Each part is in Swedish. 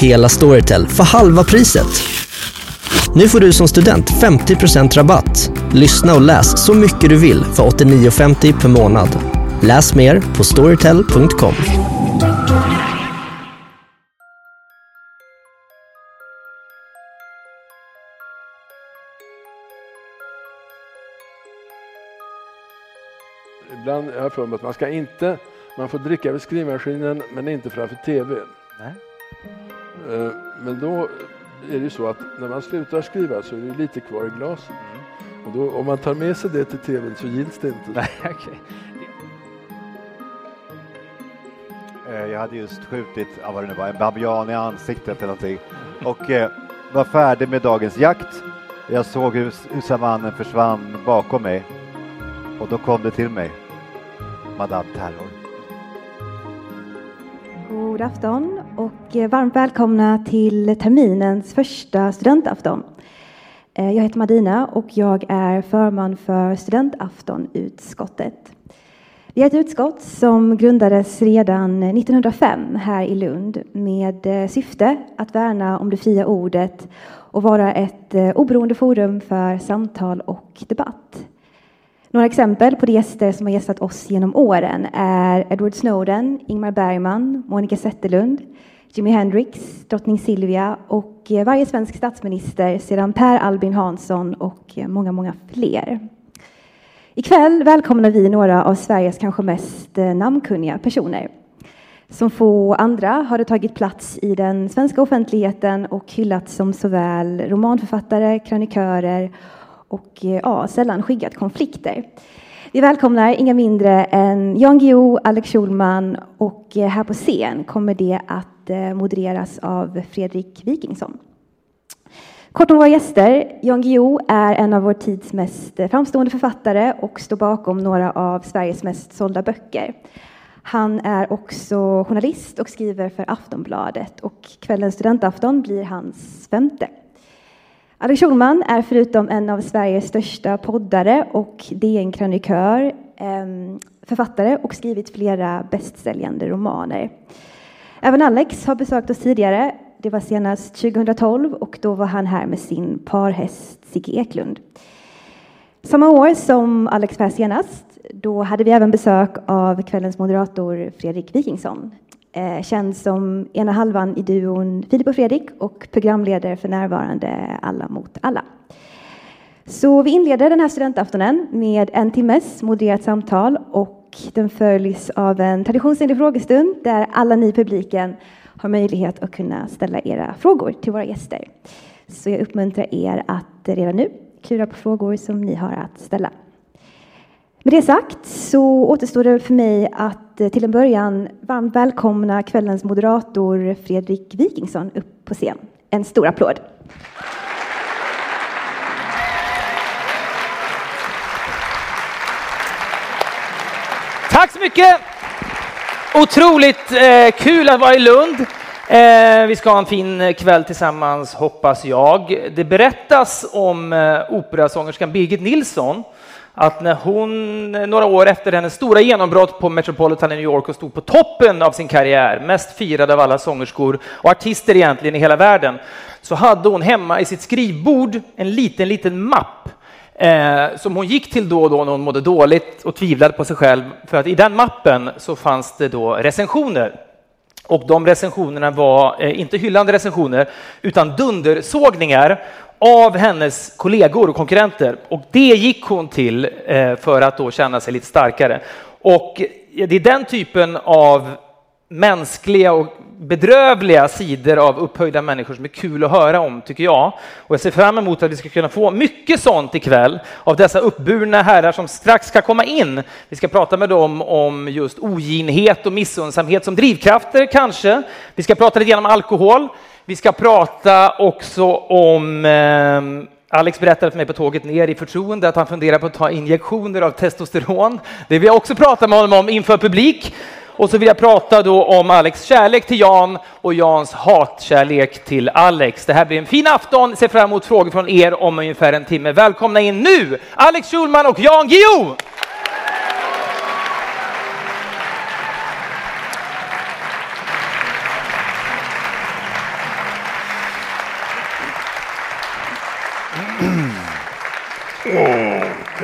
Hela Storytel för halva priset. Nu får du som student 50% rabatt. Lyssna och läs så mycket du vill för 89,50 per månad. Läs mer på storytel.com. Ibland har jag för mig att man ska inte, man får dricka vid skrivmaskinen men inte framför TV. Nej. Eh, Men då är det ju så att när man slutar skriva så är det lite kvar i glaset. Och då, om man tar med sig det till TVn så gills det inte. Nej, okej. Eh, Jag hade just skjutit, ja, vad det nu var, en babian i ansiktet eller någonting och eh, var färdig med dagens jakt. Jag såg hur, hur savannen försvann bakom mig och då kom det till mig. Madame Terror. God afton och eh, varmt välkomna till terminens första studentafton. Eh, jag heter Madina och jag är förman för studentaftonutskottet. Vi är ett utskott som grundades redan 1905 här i Lund med eh, syfte att värna om det fria ordet och vara ett oberoende forum för samtal och debatt. Några exempel på de gäster som har gästat oss genom åren är Edward Snowden, Ingmar Bergman, Monica Zetterlund, Jimi Hendrix, drottning Silvia och varje svensk statsminister sedan Per Albin Hansson och många, många fler. Ikväll välkomnar vi några av Sveriges kanske mest eh, namnkunniga personer. Som få andra har de tagit plats i den svenska offentligheten och hyllats som såväl romanförfattare, krönikörer och eh, ja, sällan skyggat konflikter. Vi välkomnar inga mindre än Jan Guillou, Alex Schulman och eh, här på scen kommer det att eh, modereras av Fredrik Wikingsson. Kort om våra gäster. Jan Guillou är en av vår tids mest framstående författare och står bakom några av Sveriges mest sålda böcker. Han är också journalist och skriver för Aftonbladet och kvällens studentafton blir hans femte. Alex Schulman är förutom en av Sveriges största poddare och DN-krönikör, ehm, författare och skrivit flera bästsäljande romaner. Även Alex har besökt oss tidigare. Det var senast 2012 och då var han här med sin parhäst Sigge Eklund. Samma år som Alex var här senast, då hade vi även besök av kvällens moderator Fredrik Wikingsson. Eh, känd som ena halvan i duon Filip och Fredrik och programledare för närvarande Alla mot alla. Så vi inleder den här studentaftonen med en timmes modererat samtal och den följs av en traditionsenlig frågestund där alla ni i publiken har möjlighet att kunna ställa era frågor till våra gäster. Så jag uppmuntrar er att redan nu klura på frågor som ni har att ställa. Med det sagt så återstår det för mig att eh, till en början varmt välkomna kvällens moderator Fredrik Wikingsson upp på scen. En stor applåd. Tack så mycket! Otroligt eh, kul att vara i Lund. Eh, vi ska ha en fin eh, kväll tillsammans, hoppas jag. Det berättas om eh, operasångerskan Birgit Nilsson att när hon några år efter hennes stora genombrott på Metropolitan i New York och stod på toppen av sin karriär, mest firad av alla sångerskor och artister egentligen i hela världen, så hade hon hemma i sitt skrivbord en liten, liten mapp eh, som hon gick till då och då när hon mådde dåligt och tvivlade på sig själv. För att i den mappen så fanns det då recensioner. Och de recensionerna var eh, inte hyllande recensioner utan dundersågningar av hennes kollegor och konkurrenter. Och det gick hon till eh, för att då känna sig lite starkare. Och det är den typen av mänskliga och bedrövliga sidor av upphöjda människor som är kul att höra om, tycker jag. Och jag ser fram emot att vi ska kunna få mycket sånt ikväll av dessa uppburna herrar som strax ska komma in. Vi ska prata med dem om just oginhet och missundsamhet som drivkrafter, kanske. Vi ska prata lite grann om alkohol. Vi ska prata också om eh, Alex berättade för mig på tåget ner i förtroende att han funderar på att ta injektioner av testosteron. Det vill jag också prata med honom om inför publik. Och så vill jag prata då om Alex kärlek till Jan och Jans hatkärlek till Alex. Det här blir en fin afton. Ser fram emot frågor från er om ungefär en timme. Välkomna in nu, Alex Schulman och Jan Guillou!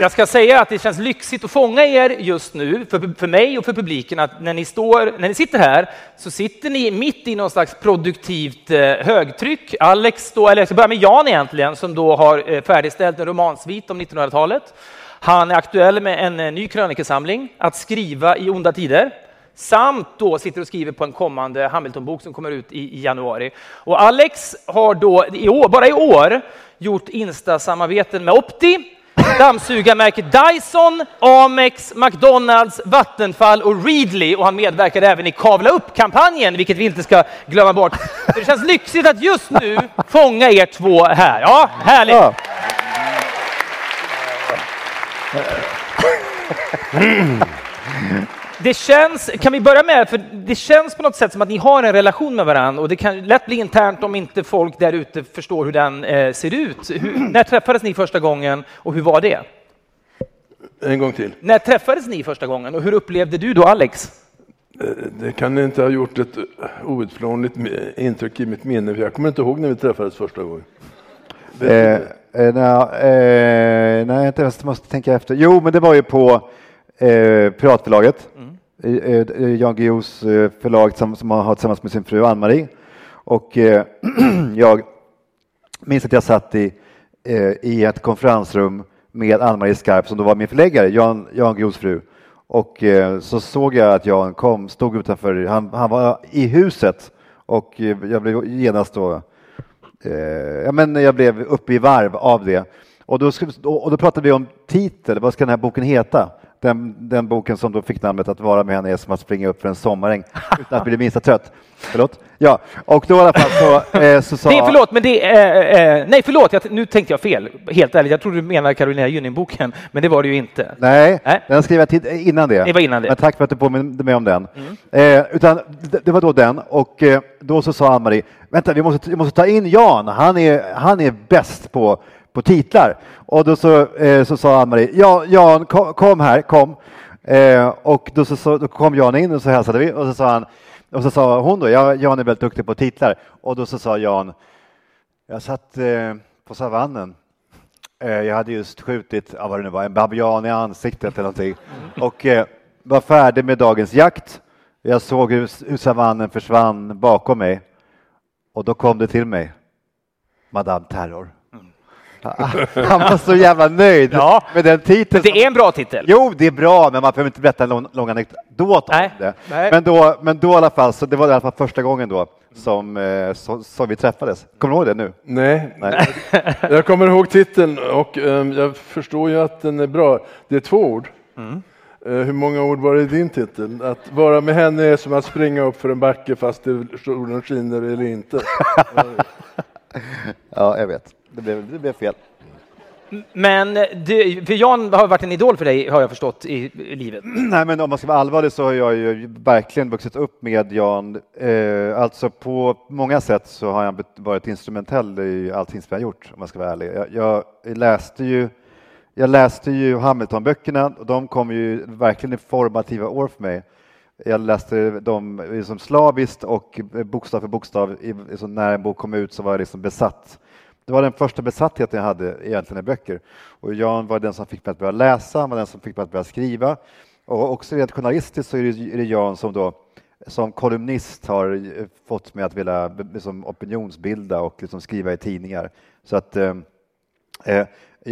Jag ska säga att det känns lyxigt att fånga er just nu, för, för mig och för publiken, att när ni, står, när ni sitter här så sitter ni mitt i någon slags produktivt eh, högtryck. Alex, då, eller jag ska börja med Jan egentligen, som då har eh, färdigställt en romansvit om 1900-talet. Han är aktuell med en eh, ny krönikesamling, Att skriva i onda tider samt då sitter och skriver på en kommande Hamilton-bok som kommer ut i, i, januari. Och Alex har då i år, bara i år gjort Insta-samarbeten med Opti, dammsugarmärket Dyson, Amex, McDonalds, Vattenfall och Readly och han medverkar även i Kavla upp-kampanjen, vilket vi inte ska glömma bort. det känns lyxigt att just nu fånga er två här. Ja, härligt! Ja. Det känns, kan vi börja med, för det känns på något sätt som att ni har en relation med varandra och det kan lätt bli internt om inte folk där ute förstår hur den eh, ser ut. Hur, när träffades ni första gången och hur var det? En gång till. När träffades ni första gången och hur upplevde du då Alex? Eh, det kan inte ha gjort ett outplånligt intryck i mitt minne, för jag kommer inte ihåg när vi träffades första gången. Eh, eh, nej, eh, nej, jag måste tänka efter. Jo, men det var ju på eh, Piratförlaget. Jan Guillous eh, förlag som, som han har tillsammans med sin fru Ann-Marie. Och eh, jag minns att jag satt i, eh, i ett konferensrum med Ann-Marie Skarp som då var min förläggare, Jan, Jan Guillous fru. Och eh, så såg jag att Jan kom, stod utanför, han, han var i huset och eh, jag blev genast då, eh, ja men jag blev uppe i varv av det. Och då, och då pratade vi om titel, vad ska den här boken heta? Den, den boken som då fick namnet Att vara med henne är som att springa upp för en sommaräng utan att bli det minsta trött. Förlåt? Ja, och då i alla fall så, eh, så sa... Nej, förlåt, men det eh, eh, Nej, förlåt, jag, nu tänkte jag fel. Helt ärligt, jag trodde du menade Carolina Gynning-boken, men det var det ju inte. Nej, Nej. den skrev jag tid, innan det. Det var innan det. Men tack för att du påminde mig om den. Mm. Eh, utan det, det, var då den, och eh, då så sa Ann-Marie, vänta, vi måste, vi måste ta in Jan, han är, han är bäst på på titlar. Och då så, eh, så sa Ann-Marie, ja, Jan, kom, kom här, kom. Eh, och då, så, så, då kom Jan in och så hälsade vi och så sa han, och så sa hon då, ja, Jan är väldigt duktig på titlar. Och då så sa Jan, jag satt eh, på savannen. Jag hade just skjutit, ja, vad det nu var, en babian i ansiktet eller någonting. Och eh, var färdig med dagens jakt. Jag såg hur, hur savannen försvann bakom mig. Och då kom det till mig, Madame Terror. Han var så jävla nöjd ja. med den titeln. Men det är en bra titel. Jo, det är bra, men man behöver inte berätta en lång, lång anekdot om det. Nej. Men, då, men då i alla fall, så det var i alla fall första gången då som, eh, som, som vi träffades. Kommer du ihåg det nu? Nej, Nej. jag kommer ihåg titeln och um, jag förstår ju att den är bra. Det är två ord. Mm. Uh, hur många ord var det i din titel? Att vara med henne är som att springa upp för en backe fast solen skiner eller inte. ja, jag vet. Det blev, det blev fel. Men du, för Jan har varit en idol för dig, har jag förstått, i, i, livet. Nej, men om man ska vara allvarlig så har jag ju verkligen vuxit upp med Jan. Eh, alltså på många sätt så har han varit instrumentell i allting som jag har gjort, om man ska vara ärlig. Jag, jag läste ju jag läste ju Hamilton-böckerna och de kom ju verkligen i formativa år för mig. Jag läste dem liksom slaviskt och bokstav för bokstav. Liksom när en bok kom ut så var jag liksom besatt. Det var den första besattheten jag hade egentligen i böcker. Och Jan var den som fick mig att börja läsa, han var den som fick mig att börja skriva. Och också rent journalistiskt så är det, är det Jan som då som kolumnist har fått mig att vilja liksom, opinionsbilda och liksom skriva i tidningar. Så att eh, eh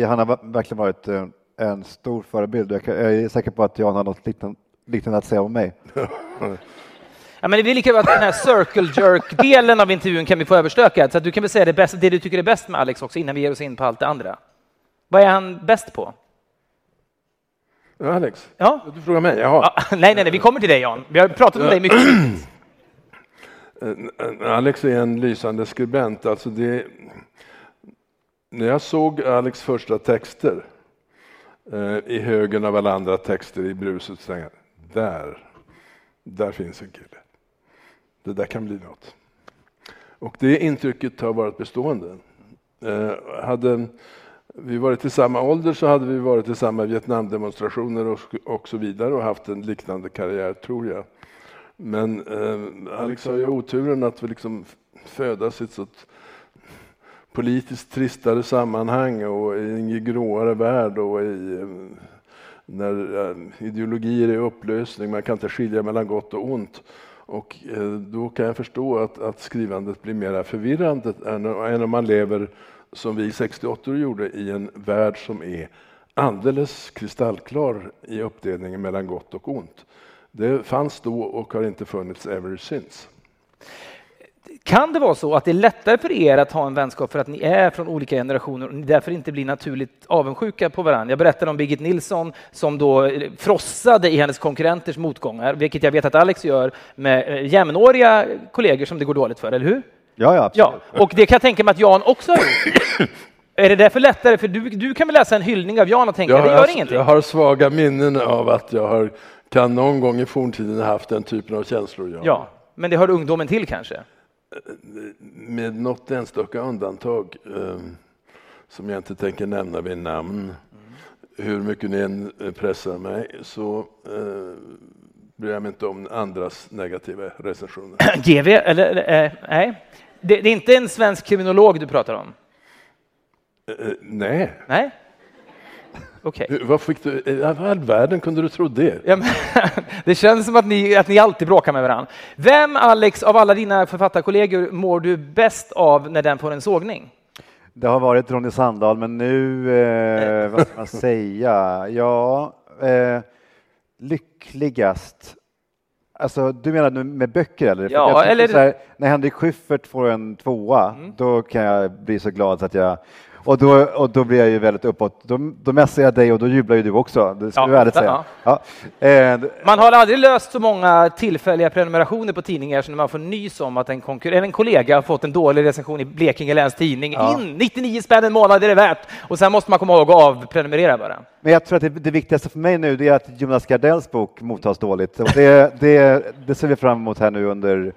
han har verkligen varit eh, en stor förebild. Jag, är säker på att Jan har något liknande, liknande att säga om mig. Ja, men det är lika bra att den här circle jerk-delen av intervjun kan vi få överstökad. Så att du kan väl säga det, bästa, det du tycker är bäst med Alex också innan vi ger oss in på allt det andra. Vad är han bäst på? Alex? Ja? Du frågar mig? Jaha. Ja, nej, nej, nej, vi kommer till dig Jan. Vi har pratat med dig mycket. Alex är en lysande skribent. Alltså det, när jag såg Alex första texter eh, i högen av alla andra texter i bruset, så där, där finns en kille det där kan bli något. Och det intrycket har varit bestående. Eh, hade vi varit i samma ålder så hade vi varit i samma Vietnamdemonstrationer och, och så vidare och haft en liknande karriär, tror jag. Men eh, Alex har ju oturen att liksom födas i ett så politiskt tristare sammanhang och i en gråare värld och i eh, när eh, ideologier är i upplösning, man kan inte skilja mellan gott och ont. Och eh, då kan jag förstå att, att skrivandet blir mer förvirrande än, än om man lever som vi 68 gjorde i en värld som är alldeles kristallklar i uppdelningen mellan gott och ont. Det fanns då och har inte funnits ever since. Kan det vara så att det är lättare för er att ha en vänskap för att ni är från olika generationer och ni därför inte blir naturligt avundsjuka på varandra? Jag berättade om Birgit Nilsson som då frossade i hennes konkurrenters motgångar, vilket jag vet att Alex gör med eh, jämnåriga kollegor som det går dåligt för, eller hur? Ja, ja, ja. Och det kan jag tänka mig att Jan också har gjort. Är det därför lättare? För du, du kan väl läsa en hyllning av Jan och tänka, jag det gör ingenting? Jag har svaga minnen av att jag har, kan någon gång i forntiden haft den typen av känslor. Ja, ja men det hör ungdomen till kanske? Med något enstaka undantag eh, som jag inte tänker nämna vid namn. Hur mycket ni än pressar mig så eh, bryr jag mig inte om andras negativa recensioner. GV, eller eh, nej? Det, det, är inte en svensk kriminolog du pratar om? Eh, nej. Nej? Okay. Vad fick du, I all världen kunde du tro det? Ja, men, det känns som att ni, att ni alltid bråkar med varandra. Vem, Alex, av alla dina författarkollegor mår du bäst av när den får en sågning? Det har varit Ronny Sandahl, men nu, eh, vad ska man säga? Ja, eh, lyckligast. Alltså, du menar nu med böcker eller? Ja, eller... Här, när Henrik Schyffert får en tvåa, mm. då kan jag bli så glad att jag och då, och då blir jag ju väldigt uppåt. Då, då mässar jag dig och då jublar ju du också. Det ska ja, vi ärligt säga. Ja. Ja. Man har aldrig löst så många tillfälliga prenumerationer på tidningar som när man får nys om att en, en kollega har fått en dålig recension i Blekinge Läns Tidning. Ja. In 99 spänn en månad är det värt och sen måste man komma ihåg att avprenumerera bara. Men jag tror att det, det, viktigaste för mig nu är att Jonas Gardells bok mottas dåligt. Och det, det, det ser vi fram emot här nu under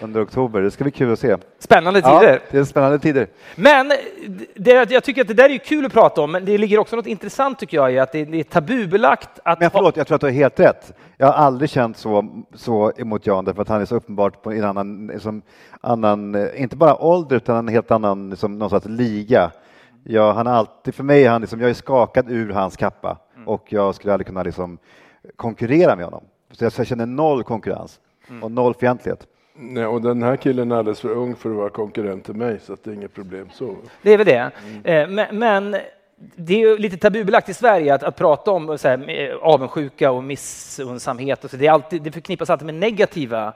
under oktober. Det ska bli kul att se. Spännande tider. Ja, det är spännande tider. Men det, jag tycker att det där är kul att prata om, men det ligger också något intressant tycker jag i att det, det är tabubelagt att... Men förlåt, jag tror att du har helt rätt. Jag har aldrig känt så, så emot Jan därför att han är så uppenbart på en annan, liksom, annan inte bara ålder utan en helt annan, liksom, någon sorts liga. Ja, han alltid, för mig är han liksom, jag är skakad ur hans kappa mm. och jag skulle aldrig kunna liksom, konkurrera med honom. Så jag känner noll konkurrens mm. och noll fientlighet. Nej, och den här killen är alldeles för ung för att vara konkurrent till mig, så det är inget problem. så. Det är väl det. Mm. Men, men, det är ju lite tabubelagt i Sverige att, att prata om så här, avundsjuka och missunnsamhet. Och så. Det, är alltid, det förknippas alltid med negativa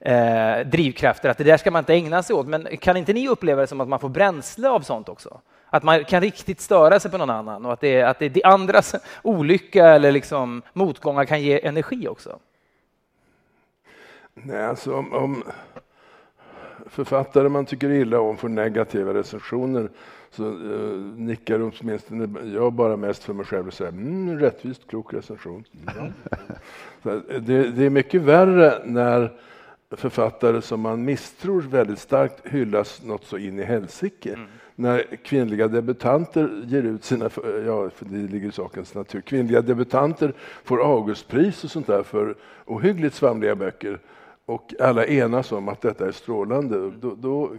eh, drivkrafter, att det där ska man inte ägna sig åt. Men kan inte ni uppleva det som att man får bränsle av sånt också? Att man kan riktigt störa sig på någon annan och att det, att det, det andras olycka eller liksom motgångar kan ge energi också? Nej, alltså om, om författare man tycker illa om får negativa recensioner så uh, nickar åtminstone jag bara mest för mig själv och säger mm, rättvist, klok recension. Mm. det, det, är mycket värre när författare som man misstror väldigt starkt hyllas något så in i helsike. Mm. När kvinnliga debutanter ger ut sina, ja det ligger i sakens natur, kvinnliga debutanter får Augustpris och sånt där för ohyggligt svamliga böcker och alla enas om att detta är strålande, då, då,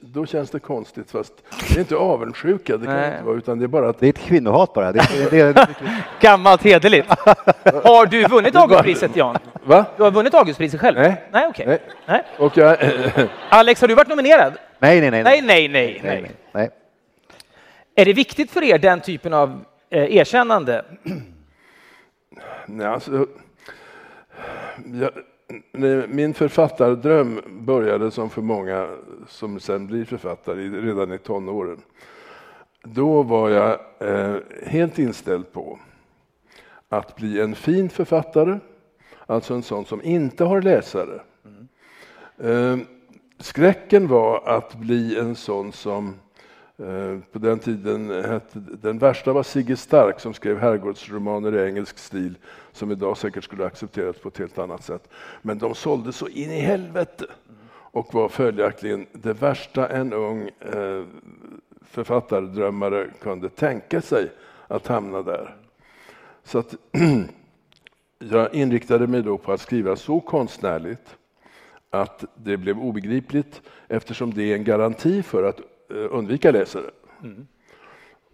då känns det konstigt. Fast det är inte avundsjuka, det kan Nej. inte vara, utan det är bara att... Det är ett kvinnohat bara. Det är, det är... Gammalt hederligt. Har du vunnit Augustpriset, Jan? Va? Du har vunnit Augustpriset själv? Nej. Nej, okej. Okay. Nej. Och jag... Alex, har du varit nominerad? Nej, nej, nej. Nej, nej, nej. nej. nej. Är det viktigt för er, den typen av eh, erkännande? Nej, alltså... Jag min författardröm började som för många som sen blir författare redan i tonåren. Då var jag eh, helt inställd på att bli en fin författare, alltså en sån som inte har läsare. Mm. skräcken var att bli en sån som Eh, Eh, på den tiden hette, den värsta var Sigge Stark som skrev herrgårdsromaner i engelsk stil som idag säkert skulle accepterats på ett helt annat sätt. Men de sålde så in i helvete och var följaktligen det värsta en ung eh, författardrömmare kunde tänka sig att hamna där. Så att jag inriktade mig då på att skriva så konstnärligt att det blev obegripligt eftersom det är en garanti för att undvika läsare.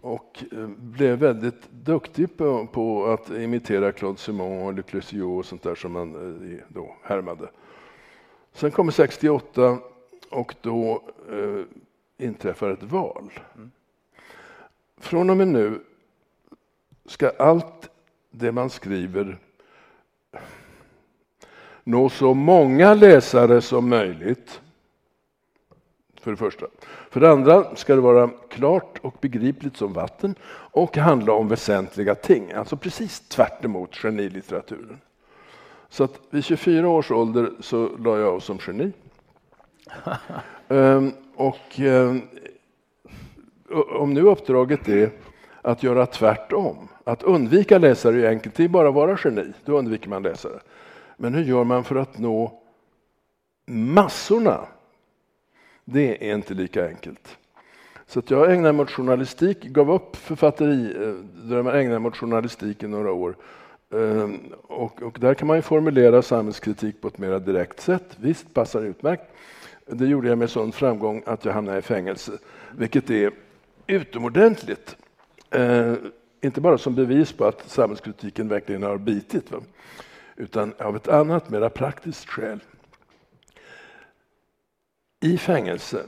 Och eh, blev väldigt duktig på, på att imitera Claude Simon och Le Clusio och sånt där som man eh, då härmade. Sen kommer 68 och då eh, inträffar ett val. Från och med nu ska allt det man skriver nå så många läsare som möjligt. För det första. För det andra ska det vara klart och begripligt som vatten och handla om väsentliga ting, alltså precis tvärt emot genilitteraturen. Så att vid 24 års ålder så la jag av som geni. um, och um, om nu uppdraget är att göra tvärtom, att undvika läsare är enkelt, det är bara att vara geni, då undviker man läsare. Men hur gör man för att nå massorna? Det är inte lika enkelt. Så att jag ägnade mig åt journalistik, gav upp författeridrömmar, eh, ägnade mig åt journalistik i några år. Ehm, och, och, där kan man ju formulera samhällskritik på ett mer direkt sätt. Visst, passar utmärkt. Det gjorde jag med sån framgång att jag hamnade i fängelse, vilket är utomordentligt. Eh, inte bara som bevis på att samhällskritiken verkligen har bitit, va? utan av ett annat, mera praktiskt skäl. I fängelse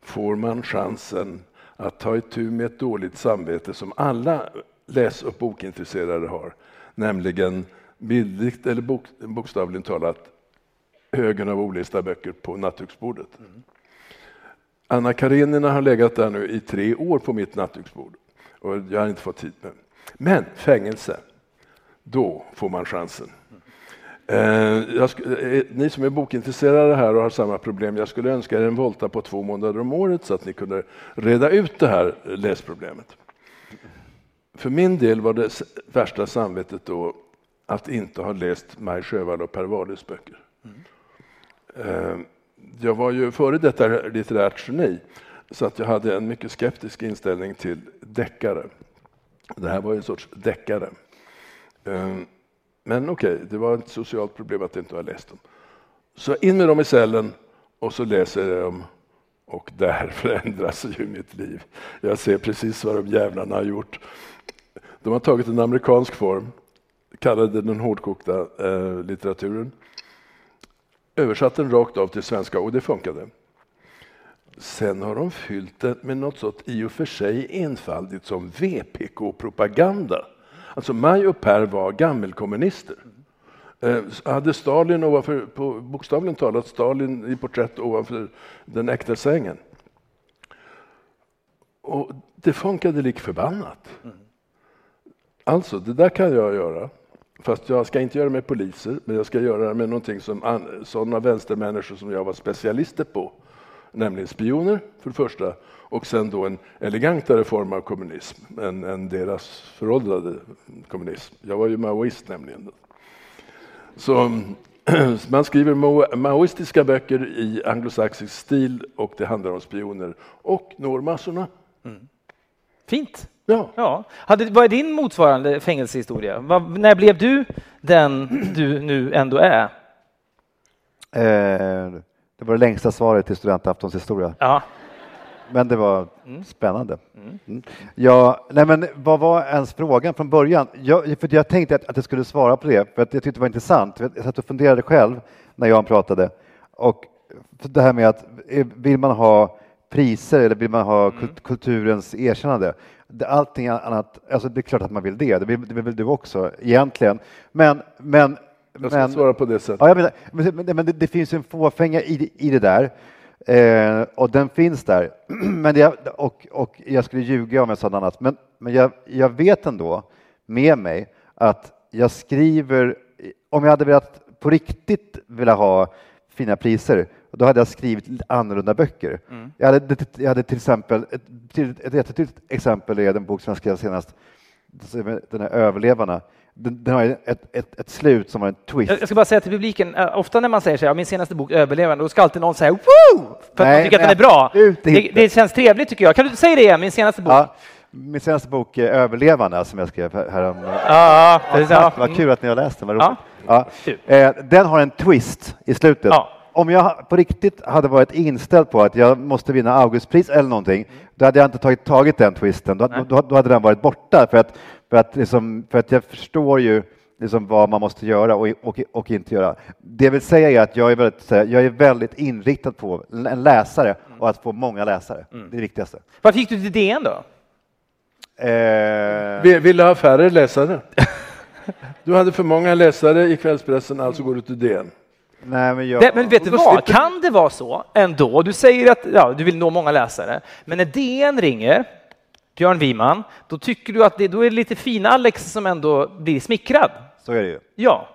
får man chansen att ta itu med ett dåligt samvete som alla läs och bokintresserade har, nämligen bildligt eller bok, bokstavligen talat högen av olästa böcker på nattduksbordet. Mm. Anna Karenina har legat där nu i tre år på mitt nattduksbord och jag har inte fått tid med. Men fängelse, då får man chansen. Eh, skulle, eh, ni som är bokintresserade här och har samma problem, jag skulle önska er en volta på två månader om året så att ni kunde reda ut det här läsproblemet. För min del var det värsta samvetet då att inte ha läst Maj Sjöwall och Per Wahlöös böcker. Mm. Jag var ju före detta litterärt geni så att jag hade en mycket skeptisk inställning till deckare. Det här var ju en sorts deckare. Eh, men okej, okay, det var ett socialt problem att jag inte har läst dem. Så in med dem i cellen och så läser jag dem och där förändras ju mitt liv. Jag ser precis vad de jävlarna har gjort. De har tagit en amerikansk form, kallade den hårdkokta eh, litteraturen, översatt den rakt av till svenska och det funkade. Sen har de fyllt det med något sånt i och för sig enfaldigt som VPK-propaganda. Alltså Maj och Per var gammelkommunister. Eh, hade Stalin ovanför, på, bokstavligen talat, Stalin i porträtt ovanför den äkta sängen. Och det funkade lik förbannat. Alltså, det där kan jag göra. Fast jag ska inte göra det med poliser, men jag ska göra det med någonting som sådana vänstermänniskor som jag var specialister på. Nämligen spioner, för det första, och sen då en elegantare form av kommunism än, än deras föråldrade kommunism. Jag var ju maoist nämligen. Så man skriver maoistiska böcker i anglosaxisk stil och det handlar om spioner och når massorna. Mm. Fint. Ja. ja. Hade, vad är din motsvarande fängelsehistoria? Vad, när blev du den du nu ändå är? Eh, det var det längsta svaret till studentaftons historia. Ja. Men det var mm. spännande. Mm. mm. Ja, nej men vad var ens frågan från början? Jag, för jag tänkte att, att jag skulle svara på det, för att jag tyckte det var intressant. Jag satt och funderade själv när Jan pratade. Och det här med att eh, vill man ha priser eller vill man ha mm. kulturens erkännande? Allting annat, alltså det är klart att man vill det, det vill, det vill du också egentligen. Men, men jag ska men, svara på det sättet. Ja, jag menar, men, men det, det, finns en fåfänga i, i det där. Eh, och den finns där. men jag, och, och jag skulle ljuga om jag sa något annat. Men, men jag, jag vet ändå med mig att jag skriver, om jag hade velat på riktigt vilja ha fina priser, då hade jag skrivit annorlunda böcker. Mm. Jag, hade, jag hade till exempel, ett, ett, ett, ett exempel är den bok som jag skrev senast, den här Överlevarna den, har ett, ett, ett, slut som har en twist. Jag ska bara säga till publiken, eh, ofta när man säger så här, min senaste bok Överlevande, då ska alltid någon säga Woo! För nej, att man tycker nej, att den är bra. Det, det, känns trevligt tycker jag. Kan du säga det igen, min senaste bok? Ja, min senaste bok är Överlevarna som jag skrev härom. Ja, ja. Vad kul att ni har läst den, vad ja. ja. Eh, den har en twist i slutet. Ja. Om jag på riktigt hade varit inställd på att jag måste vinna Augustpris eller någonting, då hade jag inte tagit, tagit den twisten. Då, då, då hade den varit borta. För att, för att, liksom, för att jag förstår ju liksom vad man måste göra och, och, och inte göra. Det vill säga är att jag är väldigt, jag är väldigt inriktad på en läsare och att få många läsare. Det är det viktigaste. Varför gick du till DN då? Eh, Vill, vill du ha färre läsare? Du hade för många läsare i kvällspressen, alltså går du till DN. Nej, men jag, Det, men vet du vad, kan det vara så ändå? Du säger att ja, du vill nå många läsare, men när DN ringer, Björn Wiman, då tycker du att det, då är det lite fin Alex som ändå blir smickrad. så är det ju. Ja,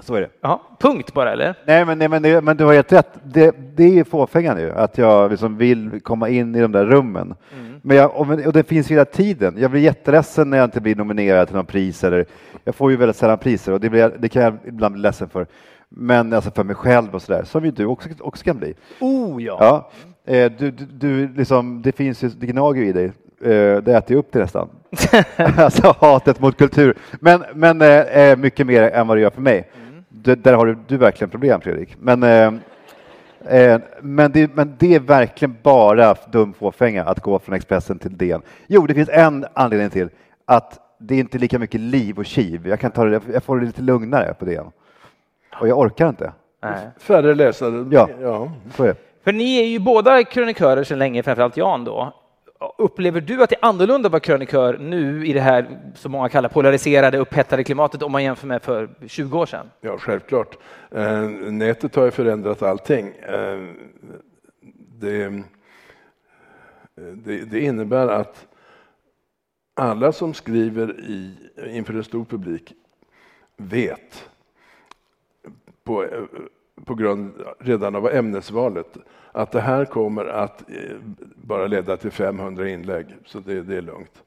Så är det. ja. punkt bara eller? Nej, men, nej, men, det, men du har helt rätt. Det, det är ju fåfängan ju, att jag liksom vill komma in i de där rummen. Men jag, och, det finns hela tiden. Jag blir jätteledsen när jag inte blir nominerad till någon pris. Eller, jag får ju väldigt sällan priser och det, blir, det kan jag ibland bli ledsen för. Men alltså för mig själv och sådär, som ju du också, också kan bli. Oh ja. Ja, eh, du, du, du liksom, det finns ju, det gnager i dig. Eh, Det äter ju upp det nästan. alltså hatet mot kultur. Men, men eh, eh, mycket mer än vad det gör för mig. D- där har du, du verkligen problem Fredrik. Men, men, det, men det är verkligen bara dum fåfänga att gå från Expressen till DN. Jo, det finns en anledning till att det är inte lika mycket liv och kiv. Jag, kan ta det, jag får det lite lugnare på DN. Och jag orkar inte. Nej. Färre läsare. Ja. ja. Så är det. För ni är ju båda krönikörer sedan länge, framförallt Jan då. Upplever du att det är annorlunda att vara krönikör nu i det här som många kallar polariserade, upphettade klimatet om man jämför med för 20 år sedan? Ja, självklart. Eh, nätet har ju förändrat allting. Eh, det, det, det innebär att alla som skriver i, inför en stor publik vet på, eh, på grund redan av ämnesvalet att det här kommer att eh, bara leda till 500 inlägg, så det, det är lugnt.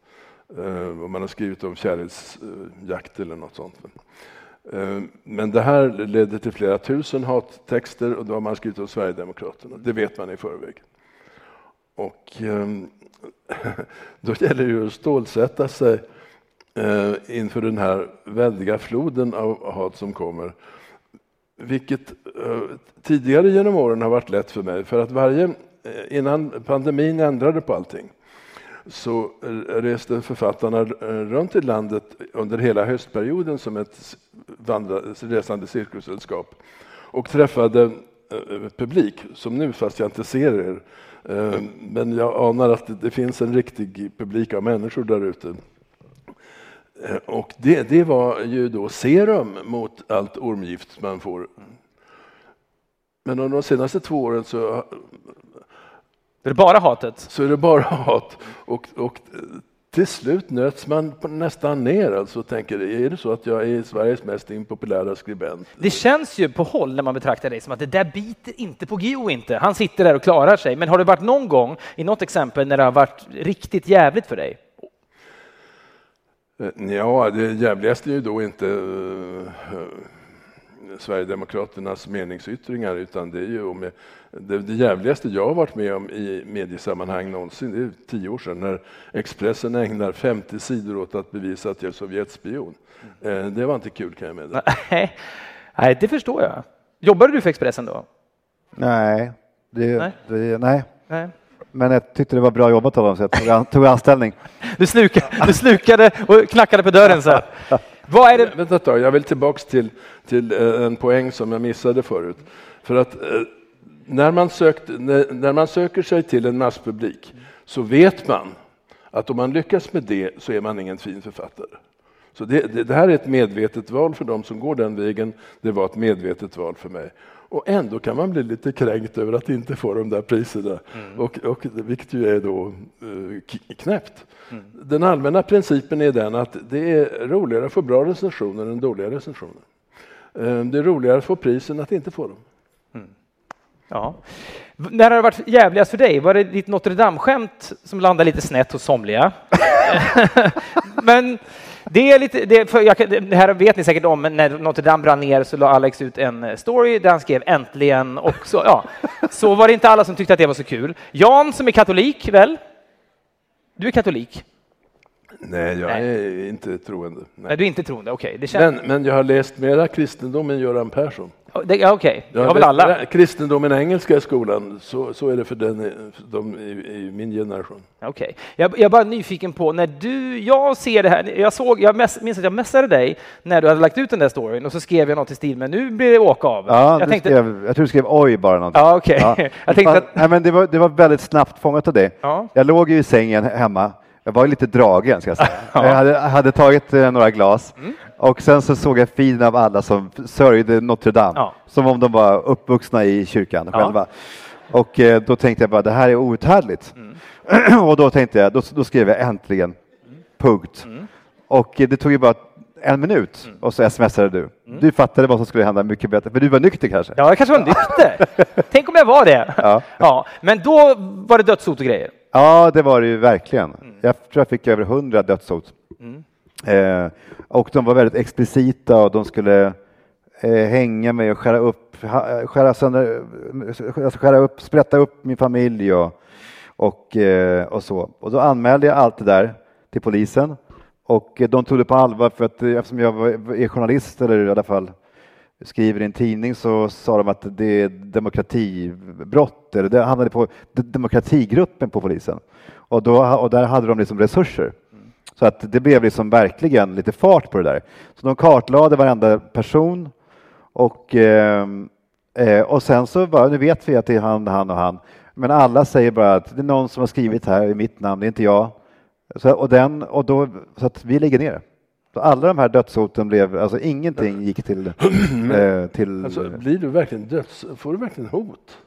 Eh, om man har skrivit om kärleksjakt eller något sånt. Men det här ledde till flera tusen hattexter och då har man skrivit om Sverigedemokraterna. Det vet man i förväg. Och ehm, då gäller det ju att stålsätta sig inför den här väldiga floden av hat som kommer. Vilket eh, tidigare genom åren har varit lätt för mig för att varje, eh, innan pandemin ändrade på allting så reste författarna runt i landet under hela höstperioden som ett vandra, resande cirkussällskap och träffade eh, publik, som nu fast jag inte ser er. Men jag anar att det finns en riktig publik av människor där ute. Eh, Och det, det var ju då serum mot allt ormgift man får. Men under de senaste två åren så Det är bara hatet. så är det bara hat. Och, och till slut nöts man nästan ner alltså och tänker, är det så att jag är Sveriges mest impopulära skribent? Det känns ju på håll när man betraktar dig som att det där biter inte på Gio inte. Han sitter där och klarar sig. Men har det varit någon gång i något exempel när det har varit riktigt jävligt för dig? Eh, Ja, det jävligaste är ju då inte uh, Sverigedemokraternas meningsyttringar utan det är ju det, det jävligaste jag har varit med om i mediesammanhang någonsin, det är tio år sedan när Expressen ägnar 50 sidor åt att bevisa att jag är Sovjetspion. Eh, Det var inte kul kan jag meddela. Nej, Nej, det förstår jag. Jobbade du för Expressen då? Nej, det, Nej. Det, nej. Nej. Men jag tyckte det var bra jobbat av dem så jag tog, an, tog anställning. Du, slukade, du slukade och knackade på dörren så här. Vad är det? Vänta ett tag, jag vill tillbaks till, till eh, en poäng som jag missade förut. För att eh, när man, sökt, när, när man söker sig till en masspublik så vet man att om man lyckas med det så är man ingen fin författare. Så det, det, det här är ett medvetet val för de som går den vägen. Det var ett medvetet val för mig. Och ändå kan man bli lite kränkt över att inte få de där priserna, och, och, vilket ju är då eh, knäppt. Den allmänna principen är den att det är roligare att få bra recensioner än dåliga recensioner. Eh, Det är roligare att få pris än att inte få dem. Ja. När har det varit jävligast för dig? Var det ditt Notre Dame-skämt som landade lite snett hos somliga? Men det är lite, det, jag, det här vet ni säkert om, men när Notre Dame brann ner så la Alex ut en story där han skrev äntligen och så, ja. Så var det inte alla som tyckte att det var så kul. Jan som är katolik, väl? Du är katolik? Nej, jag Nej. är inte troende. Nej. Nej, du är inte troende, okej. Det känns... Men, men jag har läst mera kristendom än Göran Persson. Det- Ja, Okej, det Ja, har väl alla. det- Kristendomen engelska i skolan, så, så är det för den, för de i, i min generation. Okej. Jag, jag är bara nyfiken på när du, jag ser det här, jag såg, jag mess, minns att jag messade dig när du hade lagt ut den där storyn och så skrev jag något i stil med nu blir det åka av. Ja, jag du tänkte, skrev, jag tror du skrev oj bara någonting. ja okej. jag tänkte att, Nej, men det, var, det var väldigt snabbt fångat av dig. Ja. Jag låg ju i sängen hemma. Jag var ju lite dragen, ska jag säga. Jag hade, hade tagit eh, några glas Mm. Och sen så såg jag filmen av alla som sörjde Notre Dame, Ja. som om de var uppvuxna i kyrkan Ja. själva. Och eh, då tänkte jag bara, det här är outhärdligt. Mm. och då tänkte jag, då, då skrev jag äntligen, punkt. Mm. Och eh, det tog ju bara en minut och så smsade du. Du fattade vad som skulle hända mycket bättre, för du var nykter kanske? ja, jag kanske var nykter. Tänk om jag var det. Ja. Ja, men då var det dödshot och grejer. Ja, det var det ju verkligen. Mm. Jag tror jag fick över hundra dödshot. Eh, och de var väldigt explicita och de skulle eh, hänga mig och skära upp, skära, sönder, alltså skära upp, sprätta upp min familj och, och, eh, och så. Och då anmälde jag allt det där till polisen och de tog det på allvar för att eftersom jag var- är journalist eller i alla fall skriver i en tidning så sa de att det är demokratibrott, eller det hamnade på demokratigruppen på polisen. Och, då, och där hade de liksom resurser. Så att det blev liksom verkligen lite fart på det där. Så de kartlade varenda person och, ehm, eh, och sen så bara, nu vet vi att det är han, han och han. Men alla säger bara att det är någon som har skrivit här i mitt namn, det är inte jag. Så, och den, och då, så att vi lägger ner. Så alla de här dödshoten blev, alltså ingenting gick till... eh, till Alltså, blir du verkligen döds... Får du verkligen hot?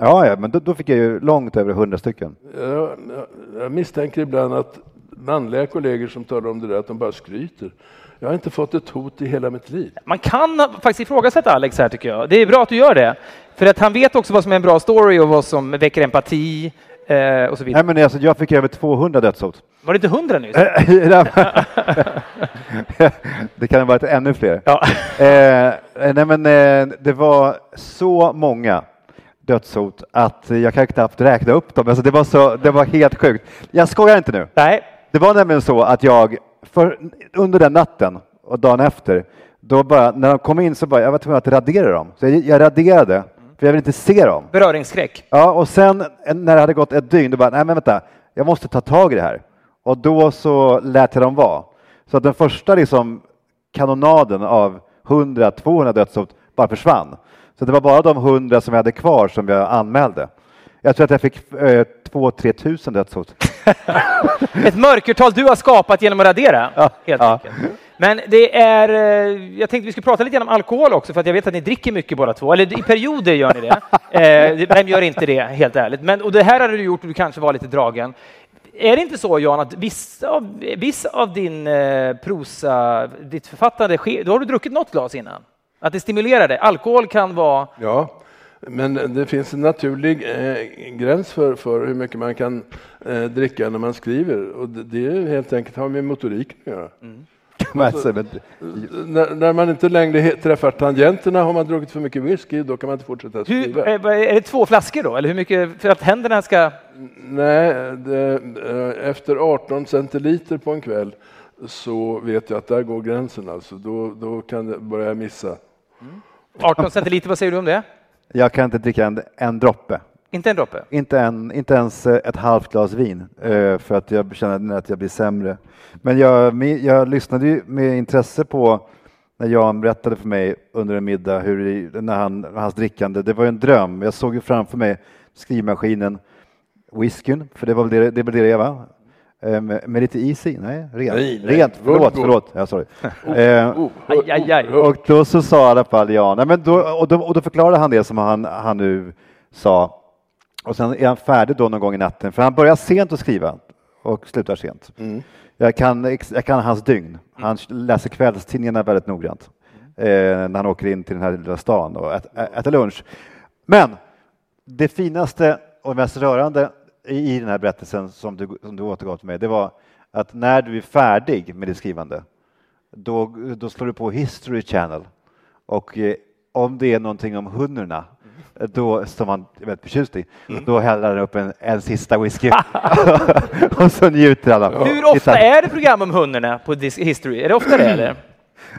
ja, ja, men då, då fick jag ju långt över hundra stycken. Jag, jag, jag misstänker ibland att manliga kollegor som talar om det där, att de bara skryter. Jag har inte fått ett hot i hela mitt liv. Man kan faktiskt ifrågasätta Alex här tycker jag. Det är bra att du gör det. För att han vet också vad som är en bra story och vad som väcker empati eh, och så vidare. Nej, men alltså, jag fick över 200 dödshot. Var det inte hundra nyss? det kan ha varit ännu fler. Ja. Eh, nej men, eh, det var så många dödshot att jag kan knappt räkna upp dem. Alltså, det, var så, det var helt sjukt. Jag skojar inte nu. Nej. Det var nämligen så att jag för, under den natten och dagen efter, då bara, när de kom in så bara, jag var tvungen att radera dem. Så jag, jag raderade, för jag vill inte se dem. Beröringsskräck. Ja, och sen när det hade gått ett dygn, då bara, nej men vänta, jag måste ta tag i det här. Och då så lät jag dem vara. Så att den första liksom kanonaden av 100-200 dödshot bara försvann. Så det var bara de 100 som jag hade kvar som jag anmälde. Jag tror att jag fick eh, 2-3 tusen dödshot. Ett mörkertal du har skapat genom att radera. Ja, Helt ja. enkelt. Men det är, eh, jag tänkte vi skulle prata lite grann om alkohol också, för att jag vet att ni dricker mycket båda två. Eller i perioder gör ni det. Eh, Vem gör inte det, helt ärligt? Men, och det här hade du gjort och du kanske var lite dragen. Är det inte så, Jan, att vissa av, viss av din eh, prosa, ditt författande, då har du druckit något glas innan? Att det stimulerar dig? Alkohol kan vara... Ja, men det finns en naturlig eh, gräns för, för hur mycket man kan eh, dricka när man skriver. Och det, det är helt enkelt har med motoriken att göra. Men alltså, men- När, när man inte längre träffar tangenterna har man druckit för mycket whisky, då kan man inte fortsätta Hur, skriva. är, är det två flaskor då? Eller hur mycket, för att händerna ska... Nej, det, eh, efter 18 centiliter på en kväll så vet jag att där går gränsen. Alltså. Då, då kan det börja missa. 18 centiliter, vad säger du om det? Jag kan inte dricka en, en droppe. Inte en droppe? Inte, en, inte ens eh, ett halvt glas vin eh, för att jag känner att jag blir sämre. Men jag, jag lyssnade ju med intresse på när Jan berättade för mig under en middag hur när han, hans drickande, det var en dröm. Jag såg ju framför mig skrivmaskinen, whiskyn, för det var väl det det, var det det var. Eh, Med, med lite is i? Nej, rent. Nej, nej. rent. Förlåt, förlåt. Ja, sorry. Eh, Oh, Aj, aj, aj. och då så sa i alla fall Jan, nej, men då, och, då, och då förklarade han det som han, han nu sa. Och sen är han färdig då någon gång i natten, för han börjar sent att skriva och slutar sent. Jag, kan, jag kan hans dygn. Han läser kvällstidningarna väldigt noggrant eh, när han åker in till den här lilla stan och ät, ä- äter lunch. Men det finaste och mest rörande i, den här berättelsen som du, som du återgav till mig, det var att när du är färdig med ditt skrivande, då, då slår du på History Channel och eh, om det är någonting om hunnorna, då, som man är väldigt förtjust i, då häller han upp en, en sista whisky och så njuter alla. Hur ofta är det program om hundarna på History? Är det ofta det eller?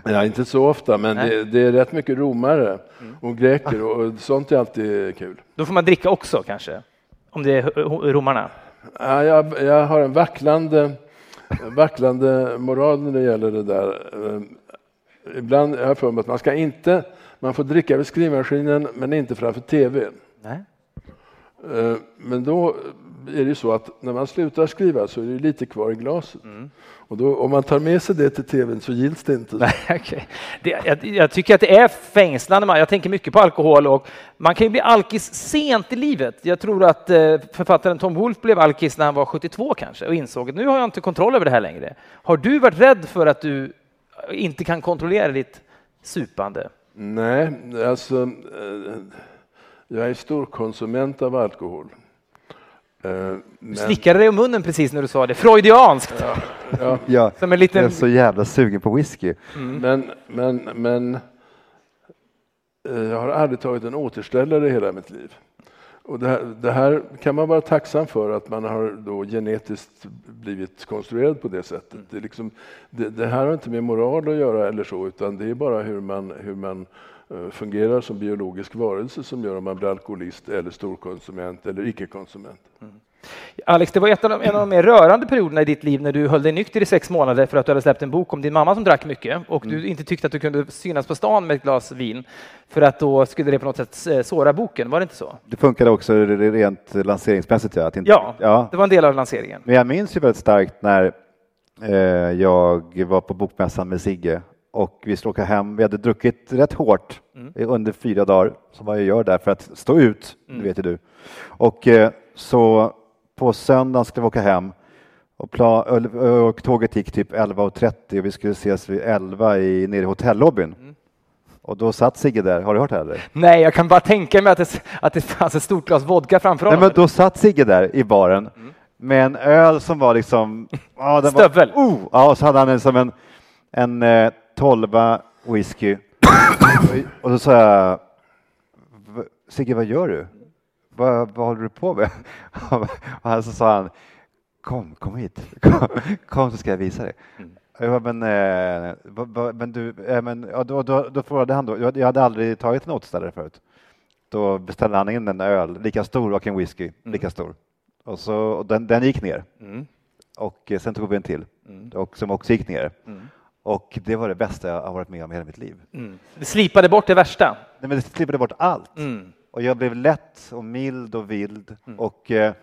Ja, inte så ofta, men det, det, är rätt mycket romare och greker och sånt är alltid kul. Då får man dricka också kanske? Om det är romarna? Ja, jag, jag har en vacklande, vacklande moral när det gäller det där. Eh, ibland har jag för mig att man ska inte, man får dricka vid skrivmaskinen men inte framför tv. Nej. Eh, men då är det så att när man slutar skriva så är det lite kvar i glaset. Mm. Och då, om man tar med sig det till tvn så gills det inte. Nej, okay. det, jag, jag, tycker att det är fängslande. Jag tänker mycket på alkohol och man kan ju bli alkis sent i livet. Jag tror att eh, författaren Tom Wolfe blev alkis när han var 72 kanske och insåg att nu har jag inte kontroll över det här längre. Har du varit rädd för att du inte kan kontrollera ditt supande? Nej, alltså eh, jag är stor konsument av alkohol. Eh, men... Slickade dig om munnen precis när du sa det, freudianskt. Ja, ja. ja Som en liten... Jag är så jävla sugen på whisky. Mm. Men, men, men eh, jag har aldrig tagit en återställare i hela mitt liv. Och det här, det, här, kan man vara tacksam för, att man har då genetiskt blivit konstruerad på det sättet. Det, liksom, det, det, här har inte med moral att göra eller så, utan det är bara hur man, hur man fungerar som biologisk varelse som gör om man blir alkoholist eller storkonsument eller icke-konsument. Mm. Alex, det var ett av de, en av de mer rörande perioderna i ditt liv när du höll dig nykter i sex månader för att du hade släppt en bok om din mamma som drack mycket och mm. du inte tyckte att du kunde synas på stan med ett glas vin för att då skulle det på något sätt eh, såra boken. Var det inte så? Det funkade också rent lanseringsmässigt. Ja, inte, ja, ja, det var en del av lanseringen. Men jag minns ju väldigt starkt när eh, jag var på bokmässan med Sigge och vi skulle åka hem. Vi hade druckit rätt hårt mm. under fyra dagar, som man gör där för att stå ut, mm. det vet ju du. Och eh, så på söndagen skulle vi åka hem och, och tåget gick typ 11.30 och vi skulle ses vid 11 i, nere i hotellobbyn. Mm. Och då satt Sigge där, har du hört det? Eller? Nej, jag kan bara tänka mig att det, att det fanns ett stort glas vodka framför honom. Nej, men då satt Sigge där i baren mm. med en öl som var liksom... Ja, den Stövel? Var, oh, ja, och så hade han som en, en eh, tolva whisky. och så sa jag, Sigge vad gör du? Vad, vad håller du på med? och så sa han, kom, kom hit, kom, kom så ska jag visa dig. Jag bara, men, eh, men du, eh, men, ja, då, då, då frågade han då, jag hade aldrig tagit en återställare förut. Då beställde han in en öl, lika stor, och en whisky, mm. lika stor. Och, så, och den, den gick ner. Mm. Och eh, sen tog vi en till, mm. och, som också gick ner. Och det var det bästa jag har varit med om i hela mitt liv. Mm. Det slipade bort det värsta? Nej, men det slipade bort allt. Mm. Och jag blev lätt och mild och vild. Mm. Och eh,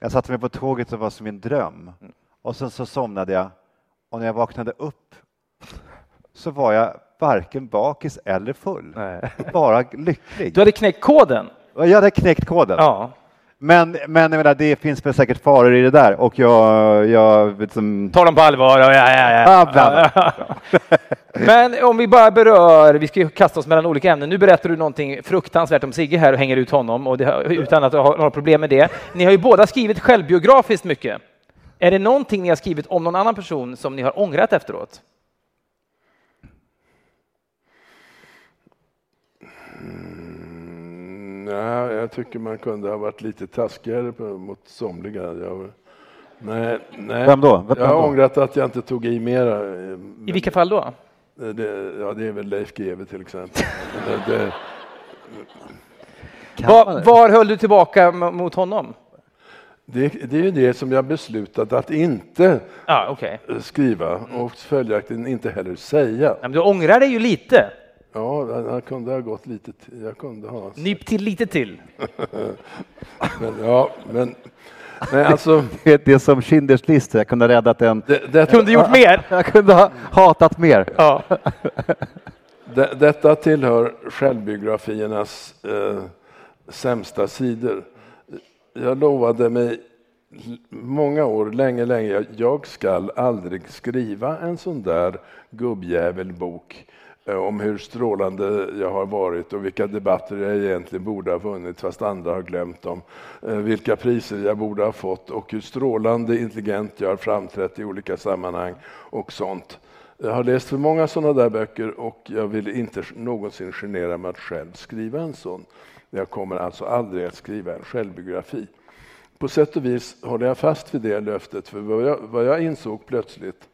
jag satte mig på tåget och var som en dröm. Mm. Och sen så somnade jag. Och när jag vaknade upp så var jag varken bakis eller full. Nej. Bara lycklig. Du hade knäckt koden? Jag hade knäckt koden. Ja. Men, men jag menar, det finns väl säkert faror i det där och jag... jag liksom... Ta dem på allvar. Ja, ja, ja. men om vi bara berör, vi ska ju kasta oss mellan olika ämnen. Nu berättar du någonting fruktansvärt om Sigge här och hänger ut honom och det, utan att ha några problem med det. Ni har ju båda skrivit självbiografiskt mycket. Är det någonting ni har skrivit om någon annan person som ni har ångrat efteråt? Nej, jag tycker man kunde ha varit lite taskigare på, mot somliga. Jag, nej, nej. Vem då? Vem jag har ångrat att jag inte tog i mera. I vilka fall då? Det, ja, det är väl Leif GW till exempel. det, det, var, var höll du tillbaka mot honom? Det, det, är ju det som jag beslutat att inte ah, okay. skriva och följaktligen inte heller säga. Men du ångrar dig ju lite. Ja, jag kunde ha gått lite till. Jag kunde ha... Nyp till lite till. men, ja, men... Nej, alltså, det är som Schindler's list, jag kunde ha räddat en... Det, det, kunde gjort mer. Jag kunde ha hatat mer. Ja. det, detta tillhör självbiografiernas eh, sämsta sidor. Jag lovade mig många år, länge, länge, jag skall aldrig skriva en sån där gubbjävelbok Eh, om hur strålande jag har varit och vilka debatter jag egentligen borde ha vunnit fast andra har glömt dem. Eh, vilka priser jag borde ha fått och hur strålande intelligent jag har framträtt i olika sammanhang och sånt. Jag har läst för många sådana där böcker och jag vill inte någonsin genera mig att själv skriva en sån. Jag kommer alltså aldrig att skriva en självbiografi. På sätt och vis håller jag fast vid det löftet, för vad jag, vad jag insåg plötsligt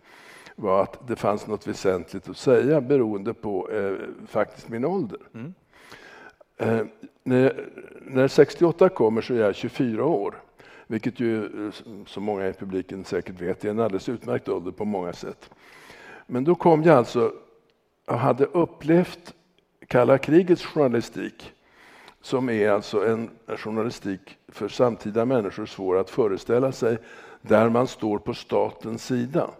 var att det fanns något väsentligt att säga beroende på eh, faktiskt min ålder. Mm. Eh, när, när 68 kommer så är jag 24 år, vilket ju eh, som många i publiken säkert vet är en alldeles utmärkt ålder på många sätt. Men då kom jag alltså och hade upplevt kalla krigets journalistik som är alltså en journalistik för samtida människor svår att föreställa sig, där man står på statens sida.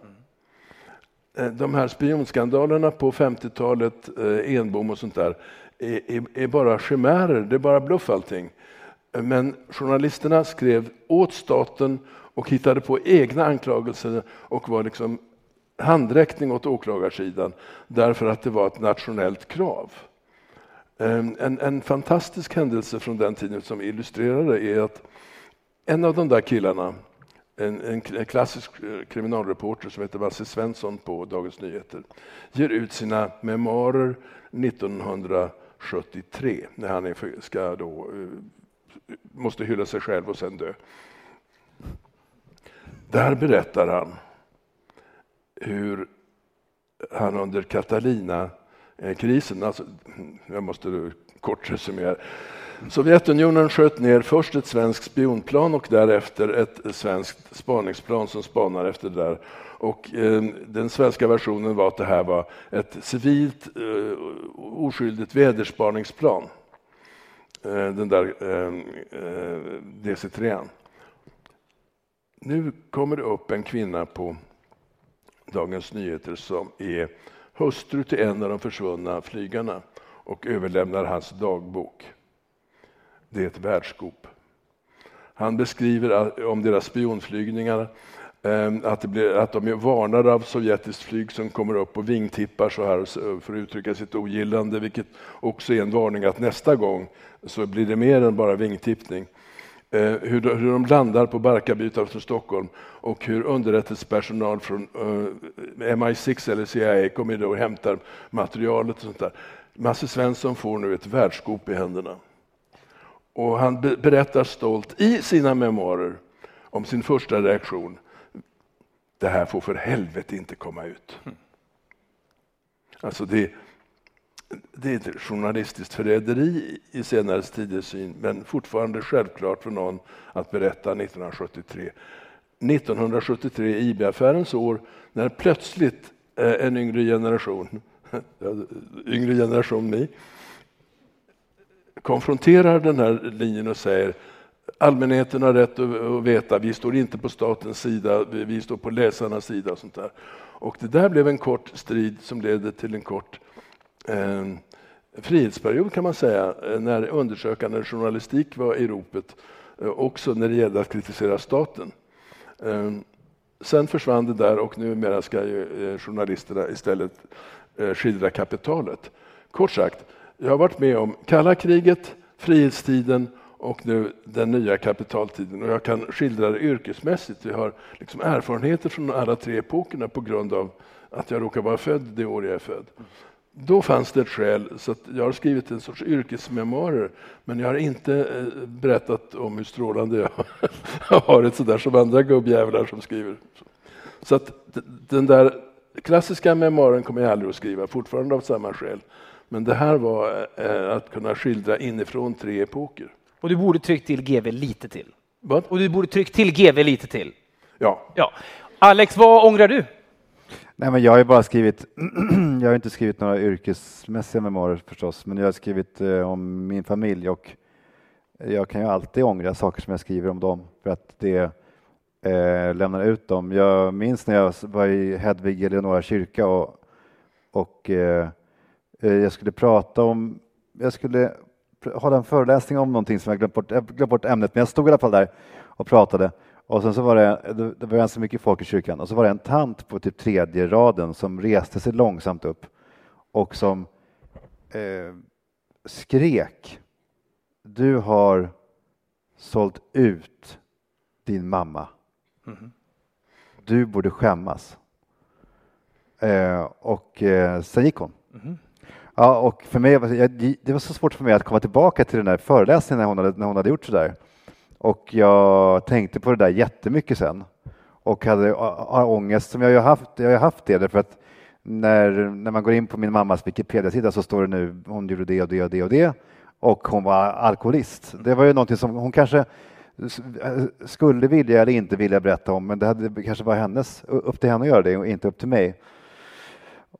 Eh, de här spionskandalerna på 50-talet, eh, Enbom och sånt där, är, är, bara chimärer, det är bara bluff allting. Eh, men journalisterna skrev åt staten och hittade på egna anklagelser och var liksom handräckning åt åklagarsidan därför att det var ett nationellt krav. Ehm, en, en fantastisk händelse från den tiden som illustrerar det är att en av de där killarna, en, en, klassisk eh, kriminalreporter som heter Basse Svensson på Dagens Nyheter, ger ut sina memoarer 1973 när han är, ska då, eh, måste hylla sig själv och sen dö. Där berättar han hur han under Catalina-krisen, alltså, jag måste kort resumera, Sovjetunionen sköt ner först ett svenskt spionplan och därefter ett svenskt spaningsplan som spanar efter det där. Och, eh, den svenska versionen var att det här var ett civilt eh, oskyldigt väderspaningsplan. Eh, den där eh, eh DC-3. Nu kommer det upp en kvinna på Dagens Nyheter som är hustru till en av de försvunna flygarna och överlämnar hans dagbok. Det är ett världsskop. Han beskriver om deras spionflygningar ehm, att, det blir, att de är varnade av sovjetiskt flyg som kommer upp och vingtippar så här för att uttrycka sitt ogillande, vilket också är en varning att nästa gång så blir det mer än bara vingtippning. Eh, hur, de, hur de landar på Barkarby utanför Stockholm och hur underrättelsepersonal från eh, MI6 eller CIA kommer då och hämtar materialet. och sånt där. Masse Svensson får nu ett världsskop i händerna. Och han be berättar stolt i sina memoarer om sin första reaktion. Det här får för helvete inte komma ut. Alltså det, det är ett journalistiskt förräderi i senare tiders syn, men fortfarande självklart för någon att berätta 1973. 1973, IB-affärens år, när plötsligt eh, en yngre generation, yngre generation mig, konfronterar den här linjen och säger allmänheten har rätt att veta, vi står inte på statens sida, vi står på läsarnas sida. Och sånt där. Och det där blev en kort strid som ledde till en kort eh, frihetsperiod kan man säga, eh, när undersökande journalistik var i ropet, eh, också när det gällde att kritisera staten. Eh, sen försvann det där och numera ska ju eh, journalisterna istället eh, skildra kapitalet. Kort sagt, jag har varit med om kalla kriget, frihetstiden och nu den nya kapitaltiden. Och jag kan skildra det yrkesmässigt. Vi har liksom erfarenheter från alla tre epokerna på grund av att jag råkar vara född det år jag är född. Då fanns det ett skäl, så jag har skrivit en sorts yrkesmemoarer, men jag har inte eh, berättat om hur strålande jag har varit sådär som andra gubbjävlar som skriver. Så att den där klassiska memoaren kommer jag aldrig att skriva, fortfarande av samma skäl. Men det här var eh, att kunna skildra inifrån tre epoker. Och du borde tryckt till GV lite till. Vad? Och du borde tryckt till GV lite till. Ja. ja. Alex, vad ångrar du? Nej, men jag har bara skrivit, jag har inte skrivit några yrkesmässiga memoarer förstås, men jag har skrivit eh, om min familj och jag kan ju alltid ångra saker som jag skriver om dem för att det eh, lämnar ut dem. Jag minns när jag var i Hedvig Eleonora kyrka och, och eh, jag skulle prata om, jag skulle hålla en föreläsning om någonting som jag glömt bort, jag glömt bort ämnet, men jag stod i alla fall där och pratade och sen så var det, det var ganska mycket folk i kyrkan och så var det en tant på typ tredje raden som reste sig långsamt upp och som eh, skrek. Du har sålt ut din mamma. Mm. Du borde skämmas. Eh, och eh, sen gick hon. Mm. Ja, och för mig, det var så svårt för mig att komma tillbaka till den där föreläsningen när hon hade, när hon hade gjort så där. Och jag tänkte på det där jättemycket sen. och hade har ångest som jag har haft. Jag har haft det därför att när, när man går in på min mammas Wikipedia-sida så står det nu hon gjorde det och det och det och det och hon var alkoholist. Det var ju någonting som hon kanske skulle vilja eller inte vilja berätta om, men det hade kanske var hennes, upp till henne att göra det och inte upp till mig.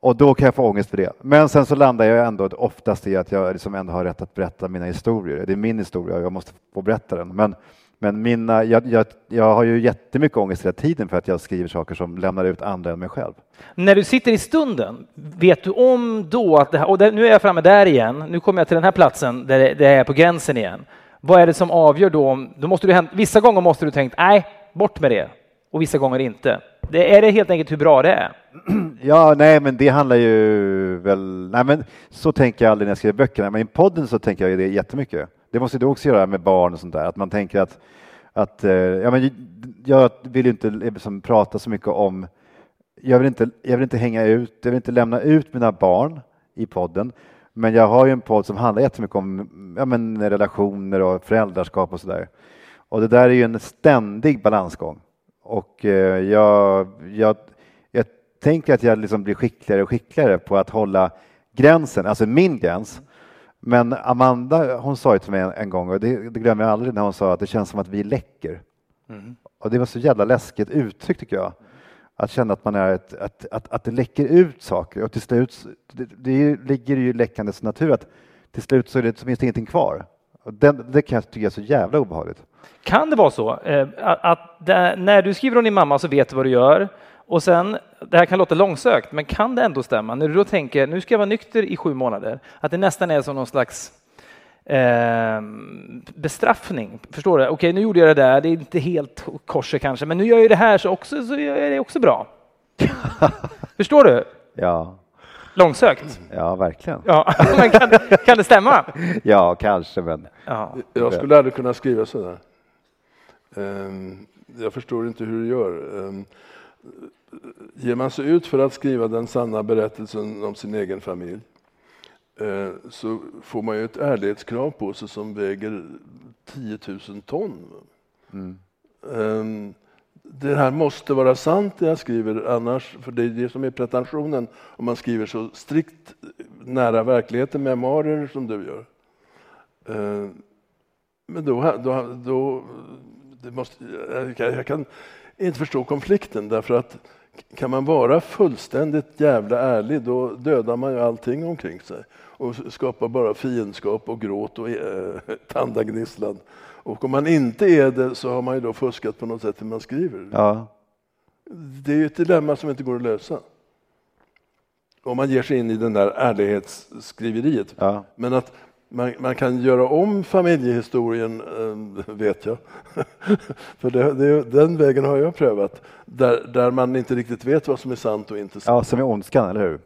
Och då kan jag få ångest för det. Men sen så landar jag ändå oftast i att jag liksom ändå har rätt att berätta mina historier. Det är min historia och jag måste få berätta den. Men, men mina, jag, jag, jag har ju jättemycket ångest hela tiden för att jag skriver saker som lämnar ut andra än mig själv. När du sitter i stunden, vet du om då att det här, och det, nu är jag framme där igen, nu kommer jag till den här platsen där det, det är på gränsen igen. Vad är det som avgör då? då måste du, vissa gånger måste du tänkt, nej, bort med det. Och vissa gånger inte. Det, är det helt enkelt hur bra det är? Ja, nej, men det handlar ju väl... Nej, men så tänker jag aldrig när jag skriver böckerna, men i podden så tänker jag det jättemycket. Det måste du också göra med barn och sånt där, att man tänker att, att eh, ja, men jag vill ju inte liksom prata så mycket om... Jag vill, inte, jag vill inte hänga ut, jag vill inte lämna ut mina barn i podden, men jag har ju en podd som handlar jättemycket om ja, men relationer och föräldraskap och sådär. Och det där är ju en ständig balansgång. Och eh, jag, jag tänker att jag liksom blir skickligare och skickligare på att hålla gränsen, alltså min gräns. Men Amanda, hon sa ju till mig en, en gång, och det, det, glömmer jag aldrig, när hon sa att det känns som att vi läcker. Mm. Och det var så jävla läskigt uttryck tycker jag. Att känna att man är ett, att, att, att det läcker ut saker och till slut, det, det ligger ju i läckandets natur att till slut så, är det, så finns det ingenting kvar. Det, det kan jag tycka är så jävla obehagligt. Kan det vara så eh, att det, när du skriver om din mamma så vet du vad du gör och sen, det här kan låta långsökt, men kan det ändå stämma? När du då tänker, nu ska jag vara nykter i sju månader, att det nästan är som någon slags eh, bestraffning. Förstår du? Okej, nu gjorde jag det där, det är inte helt korset kanske, men nu gör jag det här så, också, så gör jag det också bra. Förstår du? Ja. Långsökt? Ja, verkligen. Ja, men kan, kan det stämma? Ja, kanske, men... Ja. Jag skulle aldrig kunna skriva så där. Ehm, jag förstår inte hur du gör. Ehm, ger man sig ut för att skriva den sanna berättelsen om sin egen familj eh, så får man ju ett ärlighetskrav på sig som väger 10 000 ton. Mm. Ehm, det här måste vara sant det jag skriver, annars, för det är det som är pretensionen om man skriver så strikt nära verkligheten, memoarer som du gör. Men då, då, då det måste, jag kan inte förstå konflikten därför att kan man vara fullständigt jävla ärlig då dödar man ju allting omkring sig och skapar bara fiendskap och gråt och äh, tandagnisslan. Och om man inte är det så har man ju då fuskat på något sätt hur man skriver. Ja. Det är ju ett dilemma som inte går att lösa. Om man ger sig in i den där ärlighetsskriveriet. Ja. Men att man, man, kan göra om familjehistorien, eh, vet jag. För det, det, den vägen har jag prövat, där, där man inte riktigt vet vad som är sant och inte sant. Ja, som i Ondskan, eller hur?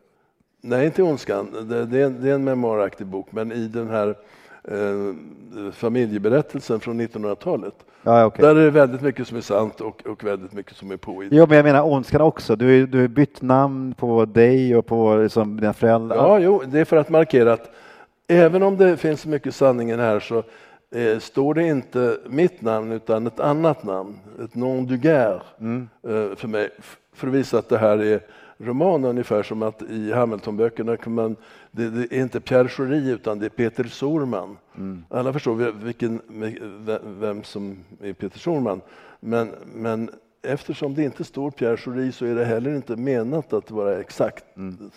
Nej, inte Ondskan. Det, det, är, det är en memoaraktig bok, men i den här eh, familjeberättelsen från 1900-talet. Ja, okay. Där är det väldigt mycket som är sant och, och väldigt mycket som är påhittat. Jo, men jag menar Ondskan också. Du har bytt namn på dig och på liksom, dina föräldrar. Ja, jo, det är för att markera att även om det finns mycket sanning i det här så eh, står det inte mitt namn utan ett annat namn, ett nom du guerre mm. eh, för mig, för att visa att det här är roman ungefär som att i Hamiltonböckerna kan man, det, det är inte Pierre Schori utan det är Peter Sorman. Mm. Alla förstår vilken, vem som är Peter Sorman. Men, men eftersom det inte står Pierre Schori så är det heller inte menat att vara exakt. Mm.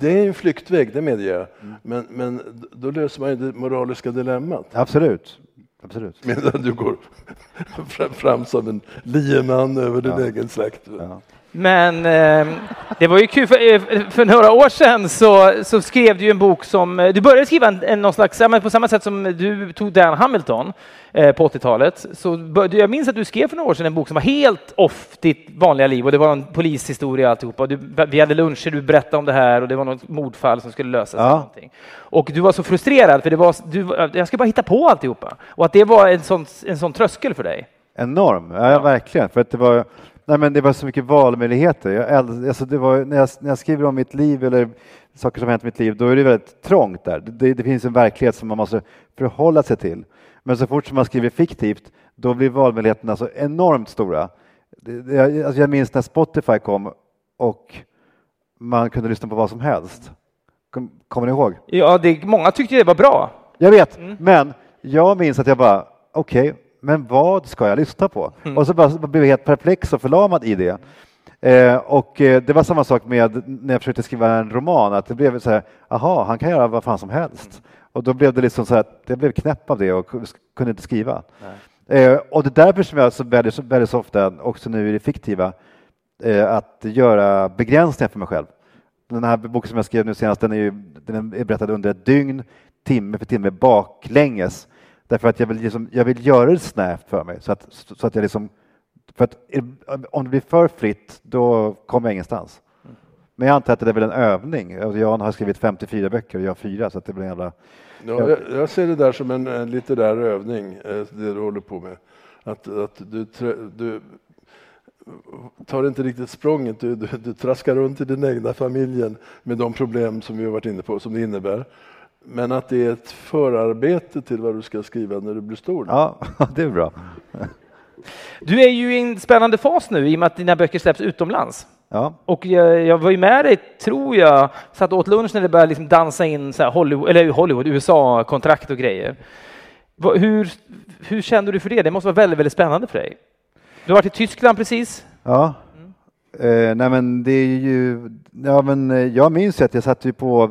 Det är en flyktväg, det medger jag. Mm. Men, men då löser man ju det moraliska dilemmat. Absolut. Absolut. Medan du går fram som en lieman över din ja. egen släkt. Ja. Men eh, det var ju kul, för, eh, för, några år sedan så, så skrev du en bok som, eh, du började skriva en, en någon slags, på samma sätt som du tog Dan Hamilton eh, på 80-talet, så började, jag minns att du skrev för några år sedan en bok som var helt off ditt vanliga liv och det var en polishistoria alltihopa. Du, vi hade luncher, du berättade om det här och det var något mordfall som skulle lösas. Ja. Och du var så frustrerad för det var, du, jag ska bara hitta på alltihopa och att det var en sån, en sån tröskel för dig. Enorm, ja, ja. verkligen. För att det var Nej, men det var så mycket valmöjligheter. Jag, alltså det var, när, jag, när jag skriver om mitt liv eller saker som hänt i mitt liv, då är det väldigt trångt där. Det, det, finns en verklighet som man måste förhålla sig till. Men så fort som man skriver fiktivt, då blir valmöjligheterna så enormt stora. det, alltså jag minns när Spotify kom och man kunde lyssna på vad som helst. Kom, kommer ni ihåg? Ja, det, många tyckte det var bra. Jag vet, men jag minns att jag bara, okej, men vad ska jag lyssna på? Och så bara, blev jag helt perplex och förlamad i det. Eh, och eh, det var samma sak med när jag försökte skriva en roman, att det blev så här, aha, han kan göra vad fan som helst. Och då blev det liksom så att jag blev knäpp av det och kunde inte skriva. Eh, och det är därför som jag så väldigt, väldigt så ofta, också nu i det fiktiva, eh, att göra begränsningar för mig själv. Den här boken som jag skrev nu senast, den är, ju, den är berättad under ett dygn, timme för timme baklänges. Därför att jag vill, liksom, jag vill göra det snävt för mig. Så att, så att jag liksom, för att om det blir för fritt, då kommer jag ingenstans. Men jag antar att det är väl en övning. Alltså Jan har skrivit 54 böcker och jag fyra, så det blir en jävla... Ja, jag, jag ser det där som en, en litterär övning, eh, det du håller på med. Att, att du, du tar inte riktigt språnget, du, du, du traskar runt i den egna familjen med de problem som vi har varit inne på, som det innebär. Men att det är ett förarbete till vad du ska skriva när du blir stor. Ja, det är bra. Du är ju i en spännande fas nu i och med att dina böcker släpps utomlands. Ja. Och jag, jag var ju med dig, tror jag, satt åt lunch när det började liksom dansa in så här Hollywood, eller Hollywood, USA-kontrakt och grejer. Hur, hur kände du för det? Det måste vara väldigt, väldigt spännande för dig. Du har varit i Tyskland precis. Ja. Eh, nej men det är ju, ja men eh, jag minns ju att jag satt ju på,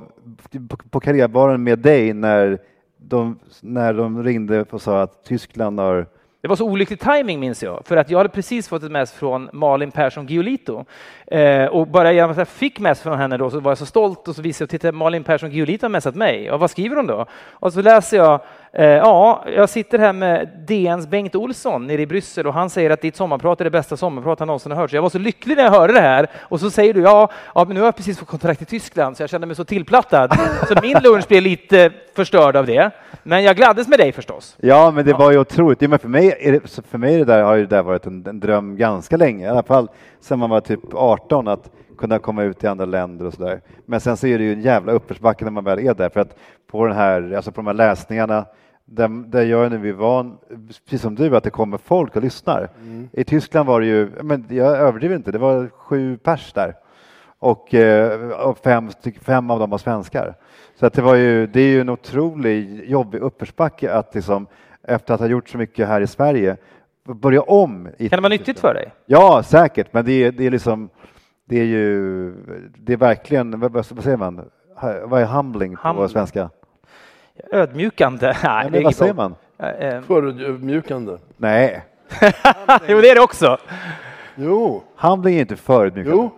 på, på karriärbaren med dig när de, när de ringde och sa att Tyskland har Det var så olycklig timing minns jag, för att jag hade precis fått ett mess från Malin Persson Giolito. Eh, och bara genom att jag fick mess från henne då så var jag så stolt och så visade jag, titta Malin Persson Giolito har messat mig. Och vad skriver hon då? Och så läser jag, ja, jag sitter här med DNs Bengt Olsson nere i Bryssel och han säger att ditt sommarprat är det bästa sommarprat han någonsin har hört. Så jag var så lycklig när jag hörde det här och så säger du, ja, ja men nu har jag precis fått kontrakt i Tyskland så jag kände mig så tillplattad. Så min lunch blev lite förstörd av det. Men jag gladdes med dig förstås. Ja, men det var ju otroligt. Ja, men för mig, är det, för mig är det där, har ju det där varit en, en dröm ganska länge, i alla fall sedan man var typ 18, att kunna komma ut i andra länder och sådär. Men sen så är det ju en jävla uppförsbacke när man väl är där, för att på den här, alltså på de här läsningarna, där, där jag är nu är van, precis som du, att det kommer folk och lyssnar. I Tyskland var det ju, men jag överdriver inte, det var sju pers där. Och, eh, och fem, fem av dem var svenskar. Så att det, var ju, det är ju en otrolig jobbig uppförsbacke att liksom, efter att ha gjort så mycket här i Sverige börja om. I Kan det vara nyttigt för dig? Ja, säkert, men det är, det är liksom, det är ju, det är verkligen, vad, vad säger man, vad är humbling på Humbling. svenska? Ödmjukande? Nej, men vad säger bra. man? Eh, eh, Förödmjukande. Nej, Jo, det är det också. Jo, humbling är inte förödmjukande. jo.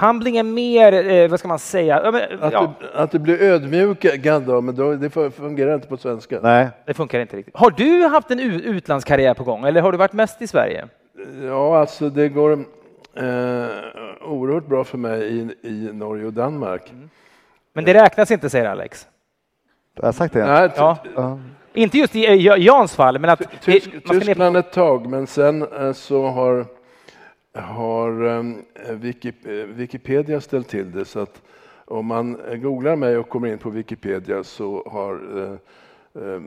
Humbling är mer, eh, vad ska man säga? Ja, men, Att, ja, du, att du blir ödmjukad, då, men då, det fungerar inte på svenska. Nej, det funkar inte riktigt. Har du haft en utlandskarriär på gång eller har du varit mest i Sverige? Ja, alltså det går eh, oerhört bra för mig i, i Norge och Danmark. Men det räknas inte, säger Alex. Jag har sagt det. Nej, Ja. Ja. Inte just i eh, Jans fall, men att det, Tysk, man ska ner på, Tyskland ett tag, men sen eh, så har, har eh, Wiki- eh, Wikipedia ställt till det så att om man googlar mig och kommer in på Wikipedia så har eh, eh,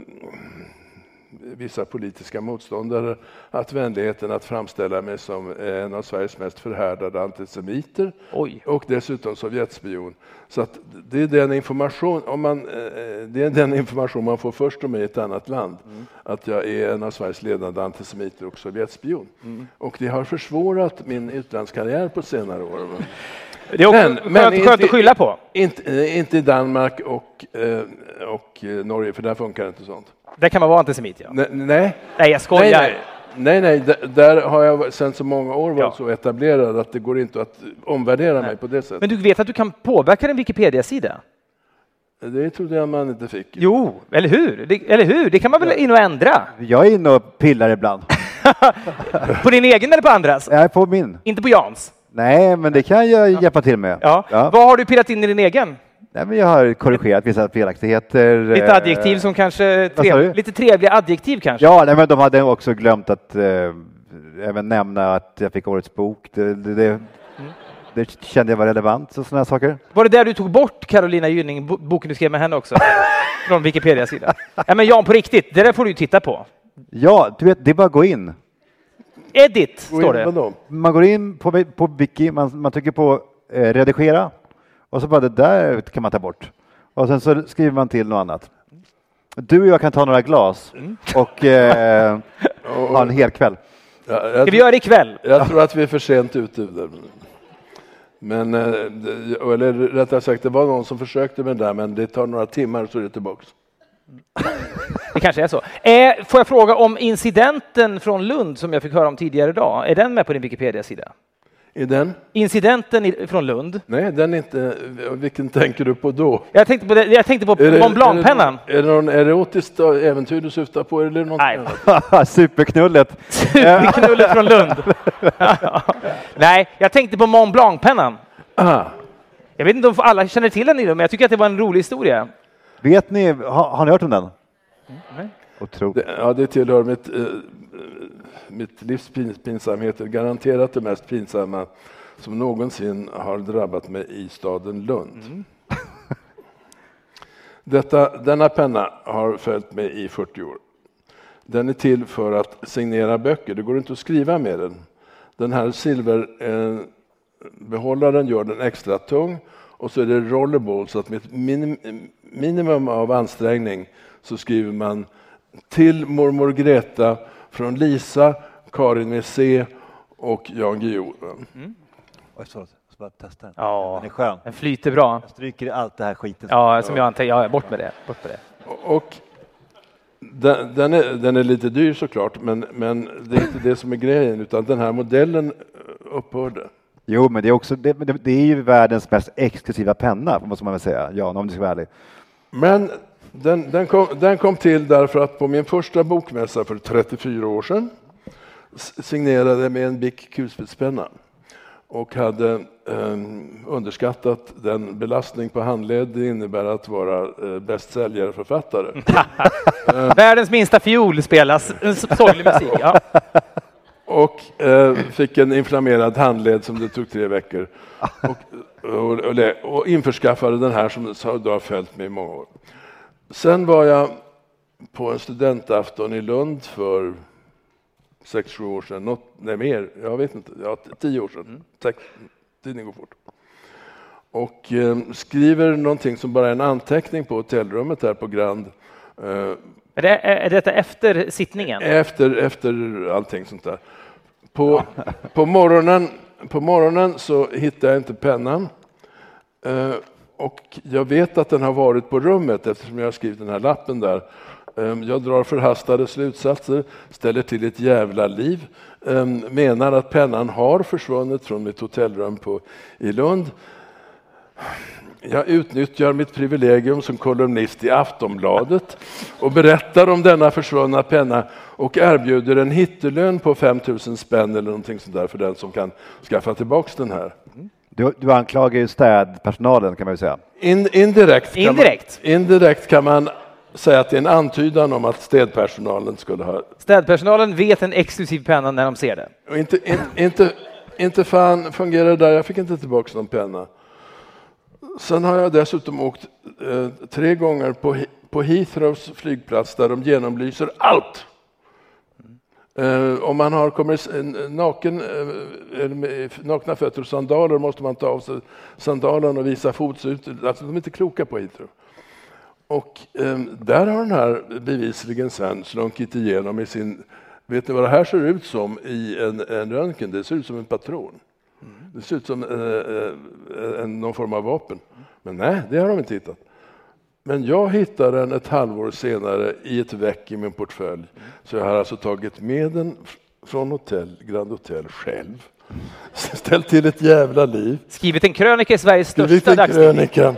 vissa politiska motståndare haft vänligheten att framställa mig som en av Sveriges mest förhärdade antisemiter Oj. och dessutom Sovjetspion. Så att det är den information, om man, eh, det är den information man får först om mig i ett annat land. Att jag är en av Sveriges ledande antisemiter och Sovjetspion. Och det har försvårat min utlandskarriär på senare år. Det är också Men- skönt, men skönt inte- att skylla på. Inte, inte i Danmark och, eh, och eh, Norge, för där funkar inte sånt. Där kan man vara antisemit, ja. Nej, nej. Nej, jag Nej, skojar. nej, nej, nej. Där, där har jag sedan så många år varit Ja. så etablerad att det går inte att omvärdera Nej. mig på det sättet. Men du vet att du kan påverka en Wikipedia-sida? Det trodde jag man inte fick. Jo, eller hur? Det, eller hur? Det kan man väl in och ändra? Jag är inne och pillar ibland. På din egen eller på andras? Jag är på min. Inte på Jans? Nej, men det kan jag hjälpa till med. Ja. Ja. Vad har du pillat in i din egen? Nej, men jag har korrigerat vissa felaktigheter. Lite eh, adjektiv som kanske... Trev, lite trevliga adjektiv kanske? Ja, nej, men de hade också glömt att eh, även nämna att jag fick årets bok. Det, det, det, det kände jag var relevant och sådana saker. Var det där du tog bort Carolina Gynning, bo- boken du skrev med henne också? Från Wikipedia-sidan? Ja, men Jan, på riktigt, det där får du ju titta på. Ja, du vet, det är bara att gå in. Edit, står det. Man går in på, på Wiki, man, man trycker på eh, redigera och så bara det där kan man ta bort. Och sen så skriver man till något annat. Du och jag kan ta några glas och eh, ha en hel kväll. Ja, Ska vi jag, göra det ikväll? jag tror att vi är för sent ute. Men, eh, det- eller rättare sagt, det var någon som försökte med det där, men det tar några timmar så är det tillbaks. Det kanske är så. Eh, får jag fråga om incidenten från Lund som jag fick höra om tidigare idag. Är den med på din Wikipedia-sida? Är den? Incidenten i, från Lund. Nej, den är inte. Vilken tänker du på då? Jag tänkte på, det, jag tänkte på Är det- Mont Blanc-pennan. Är det, är det någon erotiskt äventyr du syftar på? Eller något Nej. Superknullet. Superknullet från Lund. Nej, jag tänkte på Mont Blanc-pennan. Ah, Jag vet inte om alla känner till den, men jag tycker att det var en rolig historia. Vet ni, har, har ni hört om den? nej. Otroligt. det, ja, det tillhör mitt, eh, mitt livs pins- pinsamheter. Garanterat det mest pinsamma som någonsin har drabbat mig i staden Lund. Detta, denna penna har följt mig i 40 år. Den är till för att signera böcker. Det går inte att skriva med den. Den här silverbehållaren eh, gör den extra tung och så är det rollerball så att med ett minim, minimum av ansträngning så skriver man till mormor Greta från Lisa, Karin med C och Jan Guillou. Oj, så, så bara testa den. Ja, Den är skön. den flyter bra. Jag stryker allt det här skiten. Ja, som jag antar. Ja, bort med det. Bort med det. Och den, den, är, den är lite dyr såklart, men, men det är inte det som är grejen, utan den här modellen eh, upphörde. Jo, men det är också det, det, är ju världens mest exklusiva penna, måste man väl säga. Ja, om du ska vara ärlig. Men den, den, kom, den kom till därför att på min första bokmässa för 34 år sedan signerade med en Bic kulspetspenna och hade eh, underskattat den belastning på handled det innebär att vara eh, bästsäljarförfattare. Världens minsta fiol spelas. En sorglig musik. Ja. Och eh, fick en inflammerad handled som det tog tre veckor. Och, och, och, och införskaffade den här som då har följt mig i många år. Sen var jag på en studentafton i Lund för sex, sju år sedan. Något, nej, mer. Jag vet inte. Ja, tio år sedan. Tack. Tiden går fort. Och eh, skriver någonting som bara är en anteckning på hotellrummet här på Grand. Eh, Är, det, är detta efter sittningen? efter, efter allting sånt där. På, på, morgonen, på morgonen så hittar jag inte pennan. Eh, och jag vet att den har varit på rummet eftersom jag har skrivit den här lappen där. Eh, jag drar förhastade slutsatser, ställer till ett jävla liv. Eh, menar att pennan har försvunnit från mitt hotellrum på, i Lund. Jag utnyttjar mitt privilegium som kolumnist i Aftonbladet och berättar om denna försvunna penna och erbjuder en hittelön på 5 000 spänn eller någonting sånt där för den som kan skaffa tillbaks den här. Du, du anklagar ju städpersonalen kan man ju säga. In, indirekt, kan Indirekt? Man, indirekt kan man säga att det är en antydan om att städpersonalen skulle ha... Städpersonalen vet en exklusiv penna när de ser det. Och inte, in, inte, inte fan fungerar det där, jag fick inte tillbaks någon penna. Sen har jag dessutom åkt eh, tre gånger på, på Heathrows flygplats där de genomlyser allt. Eh, om man har, kommer naken, eh, med eh, nakna fötter och sandaler måste man ta av sig sandalen och visa fotsutet. Alltså, de är inte kloka på Heathrow. Och eh, där har den här bevisligen sen slunkit igenom i sin... Vet ni vad det här ser ut som i en, en röntgen? Det ser ut som en patron. Det ser ut som eh, eh, någon form av vapen. Men nej, det har de inte hittat. Men jag hittade den ett halvår senare i ett väck i min portfölj. Så jag har alltså tagit med den från hotell, Grand Hotel själv. Ställt till ett jävla liv. Skrivit en krönika i Sveriges största dagstidning. Ja.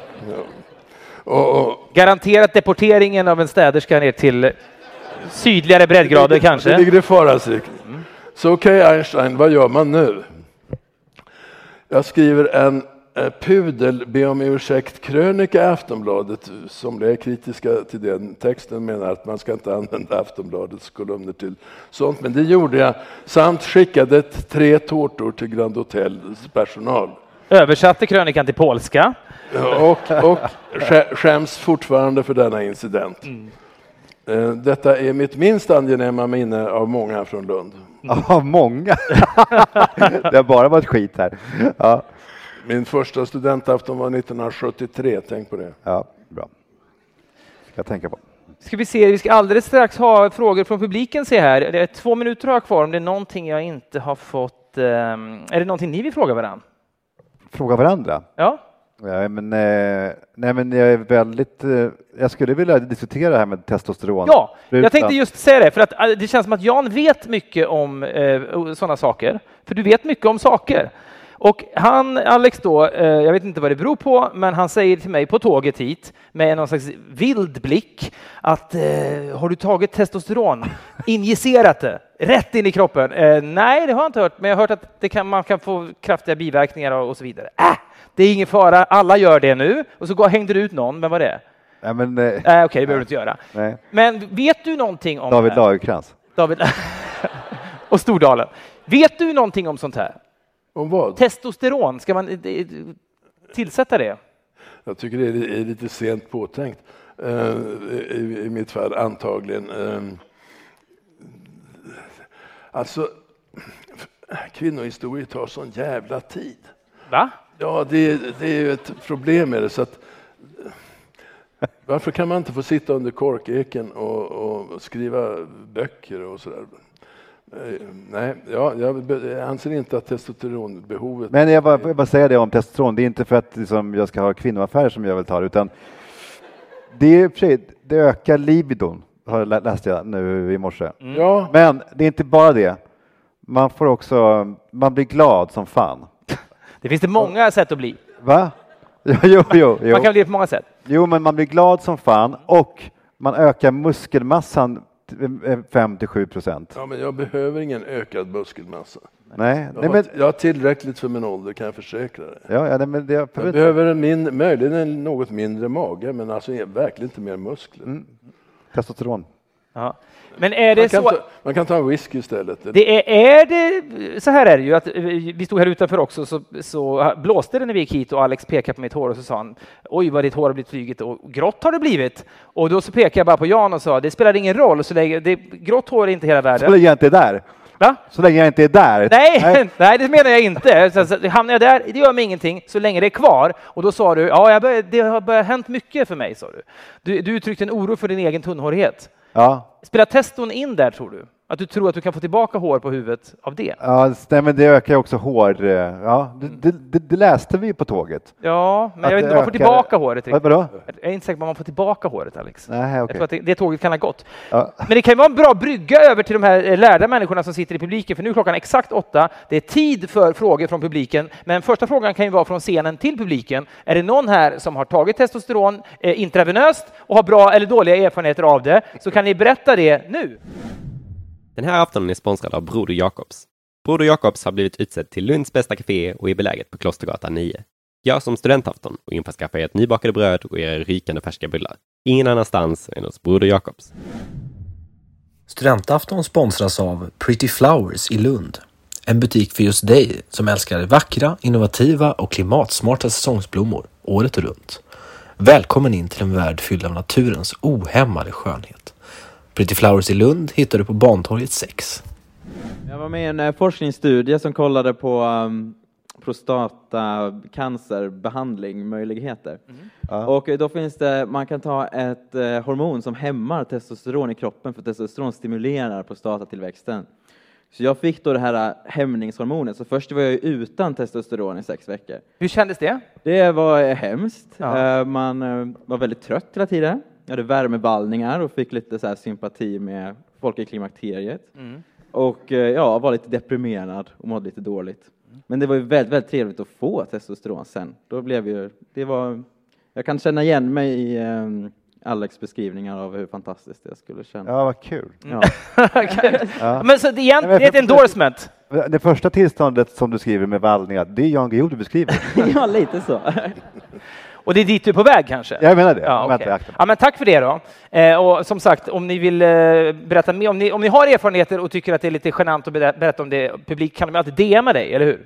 Och, och, Garanterat deporteringen av en städerska ner till sydligare breddgrader Det kanske. ligger i faras riktning. Så okej Einstein, vad gör man nu? Jag skriver en eh, pudel be om ursäkt krönika i Aftonbladet. Somliga är kritiska till den texten menar att man ska inte använda Aftonbladets kolumner till sånt. Men det gjorde jag. Samt skickade tre tårtor till Grand Hotels personal. Översatte krönikan till polska. Och, och skä- skäms fortfarande för denna incident. Eh, Detta är mitt minst angenäma minne av många från Lund. Ja, många. det har bara varit skit här. Ja, Min första studentafton var 1973, tänk på det. ja bra. Ska jag tänka på. Ska vi se, vi ska alldeles strax ha frågor från publiken se här. Det är två minuter har kvar om det är någonting jag inte har fått. ehm, är det någonting ni vill fråga varandra? Fråga varandra. Ja, Ja, men, eh, nej, men jag är väldigt... Eh, jag skulle vilja diskutera det här med testosteron. ja jag tänkte just säga det, för att eh, det känns som att Jan vet mycket om eh, sådana saker. För du vet mycket om saker. Och han, Alex då, eh, jag vet inte vad det beror på, men han säger till mig på tåget hit med någon slags vild blick att eh, har du tagit testosteron, injicerat det, rätt in i kroppen? Nej, det har jag inte hört, men jag har hört att det kan, man kan få kraftiga biverkningar och, och så vidare. Äh, det är ingen fara, alla gör det nu. Och så går, hängde du ut någon, men vad var det? Nej, men, eh, Nej, okej, det behöver du inte göra. nej. Men vet du någonting om David? Lagercrantz. David och Stordalen. Vet du någonting om sånt här? Om vad? Testosteron, ska man tillsätta det? Jag tycker det är lite sent påtänkt. Eh, I, mitt fall antagligen. Eh, Alltså, kvinnohistorier tar sån jävla tid. Va? Ja, det, det är ju ett problem med det. Så att, varför kan man inte få sitta under korkeken och, och skriva böcker och sådär? Eh, Nej, ja, jag anser inte att testosteronbehovet... Men jag bara, jag bara säga det om testosteron. Det är inte för att liksom, jag ska ha kvinnoaffärer som jag vill ta utan det är det ökar libidon, läste jag nu i morse. Ja, Men det är inte bara det. Man får också, man blir glad som fan. Det finns det många sätt att bli. Va? Jo, jo, jo, jo. Man kan bli på många sätt. jo, men man blir glad som fan och man ökar muskelmassan 5 till 7 procent. ja, men jag behöver ingen ökad muskelmassa. Nej, Jag nej har, men, jag har tillräckligt för min ålder kan jag försäkra dig. ja, ja, nej, men det, jag, Jag behöver en min, möjligen en något mindre mage, men alltså verkligen inte mer muskler. Mm. testosteron. Ja. Men är det Man, kan så? ta, man kan ta en whisky istället. Det är, är det, så här är det ju, att vi stod här utanför också, så, så blåste det när vi gick hit och Alex pekade på mitt hår och så sa han oj vad ditt hår har blivit flygigt och grått har det blivit. Och då så pekade jag bara på Jan och sa det spelar ingen roll, så länge, det, grått hår är inte hela Så världen. länge jag inte är där. Va? Så länge jag inte är där. Nej, nej, det menar jag inte. Så, så, hamnar jag där, det gör mig ingenting så länge det är kvar. Och då sa du, ja, jag bör, det har börjat hänt mycket för mig, sa du. Du, du uttryckte en oro för din egen tunnhårighet. Ja, Spelar teston in där, tror du? Att du tror att du kan få tillbaka hår på huvudet av det? ja nej, men det ökar ju också hår. eh, Ja, det, det, det, det läste vi på tåget. Ja, men Att jag vet inte om man får tillbaka håret. Vad, vadå? Jag är inte säker på om man får tillbaka håret, Alex. Nej, Jag okej. tror att det, det tåget kan ha gått. Ja. Men det kan ju vara en bra brygga över till de här eh, lärda människorna som sitter i publiken, för nu är klockan exakt åtta. Det är tid för frågor från publiken, men första frågan kan ju vara från scenen till publiken. Är det någon här som har tagit testosteron eh, intravenöst och har bra eller dåliga erfarenheter av det, så kan ni berätta det nu. Den här aftonen är sponsrad av Broder Jakobs. Broder Jakobs har blivit utsedd till Lunds bästa café och är beläget på Klostergatan 9. Gör som studentafton och införskaffa ert nybakade bröd och era rykande färska bullar. Ingen annanstans än hos Broder Jakobs. Studentafton sponsras av Pretty Flowers i Lund. En butik för just dig som älskar vackra, innovativa och klimatsmarta säsongsblommor året runt. Välkommen in till en värld fylld av naturens ohämmade skönhet. Pretty Flowers i Lund hittar du på Bantorget 6. Jag var med i en eh, forskningsstudie som kollade på um, prostatacancerbehandling, möjligheter. Och eh, då finns det, man kan ta ett eh, hormon som hämmar testosteron i kroppen för testosteron stimulerar prostatatillväxten. Så jag fick då det här eh, hämningshormonet, så först var jag utan testosteron i sex veckor. Hur kändes det? Det var hemskt. Ja. Man var väldigt trött hela tiden. Jag hade värmeballningar och fick lite så här sympati med folk i klimakteriet. Och eh, ja, var lite deprimerad och mådde lite dåligt. Men det var ju väldigt, väldigt trevligt att få testosteron sen. Då blev ju, det var, jag kan känna igen mig i eh, Alex beskrivningar av hur fantastiskt det skulle kännas. Ja, vad kul. Ja. Men så det, men det är ett endorsement. Det första tillståndet som du skriver med vallningar, det är Jan Guillou du beskriver. ja, lite så. Och det är dit du är på väg kanske? Jag menar det. Ja, Vänta, akta. ja, men tack för det då. Eh, och som sagt, om ni vill eh, berätta mer, om ni, om ni har erfarenheter och tycker att det är lite genant att berä- berätta om det publik kan de alltid DMa dig, eller hur?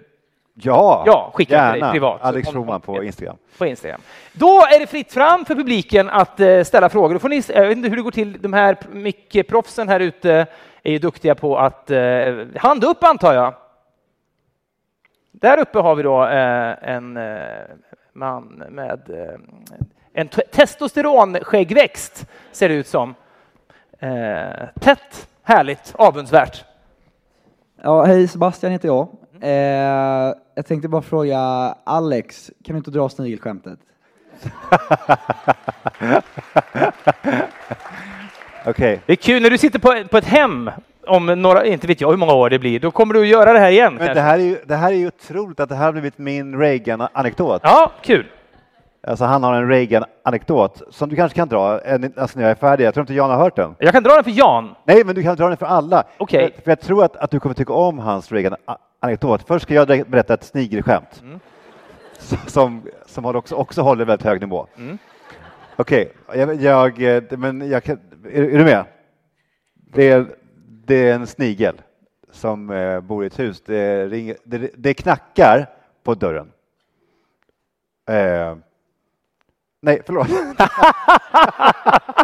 Ja, Ja, skicka till dig gärna. privat. Alex Schulman på Instagram. på Instagram. Då är det fritt fram för publiken att eh, ställa frågor. Då får ni, jag vet inte hur det går till, de här mickproffsen här ute är ju duktiga på att eh, hand upp antar jag. Där uppe har vi då eh, en eh, man med eh, en te- testosteronskäggväxt ser det ut som. Eh, tätt, härligt, avundsvärt. Ja, hej Sebastian heter jag. Eh, jag tänkte bara fråga Alex, kan du inte dra snigelskämtet? Okej. Det är kul när du sitter på, på ett hem om några, inte vet jag hur många år det blir, då kommer du att göra det här igen. Men kanske. det här, är ju, det här är ju otroligt att det här har blivit min Reagan-anekdot. Ja, kul. Alltså han har en Reagan-anekdot som du kanske kan dra en, alltså när jag är färdig. Jag tror inte Jan har hört den. Jag kan dra den för Jan. Nej, men du kan dra den för alla. Okej. För, för jag tror att, att du kommer tycka om hans Reagan-anekdot. Först ska jag berätta ett snigelskämt. Mm. Som, som har också, också håller väldigt hög nivå. Mm. Okej, jag, jag, eh, men jag kan, är, är du med? Det är, det är en snigel som eh, bor i ett hus. Det, ringer, det, det knackar på dörren. Eh, nej, förlåt.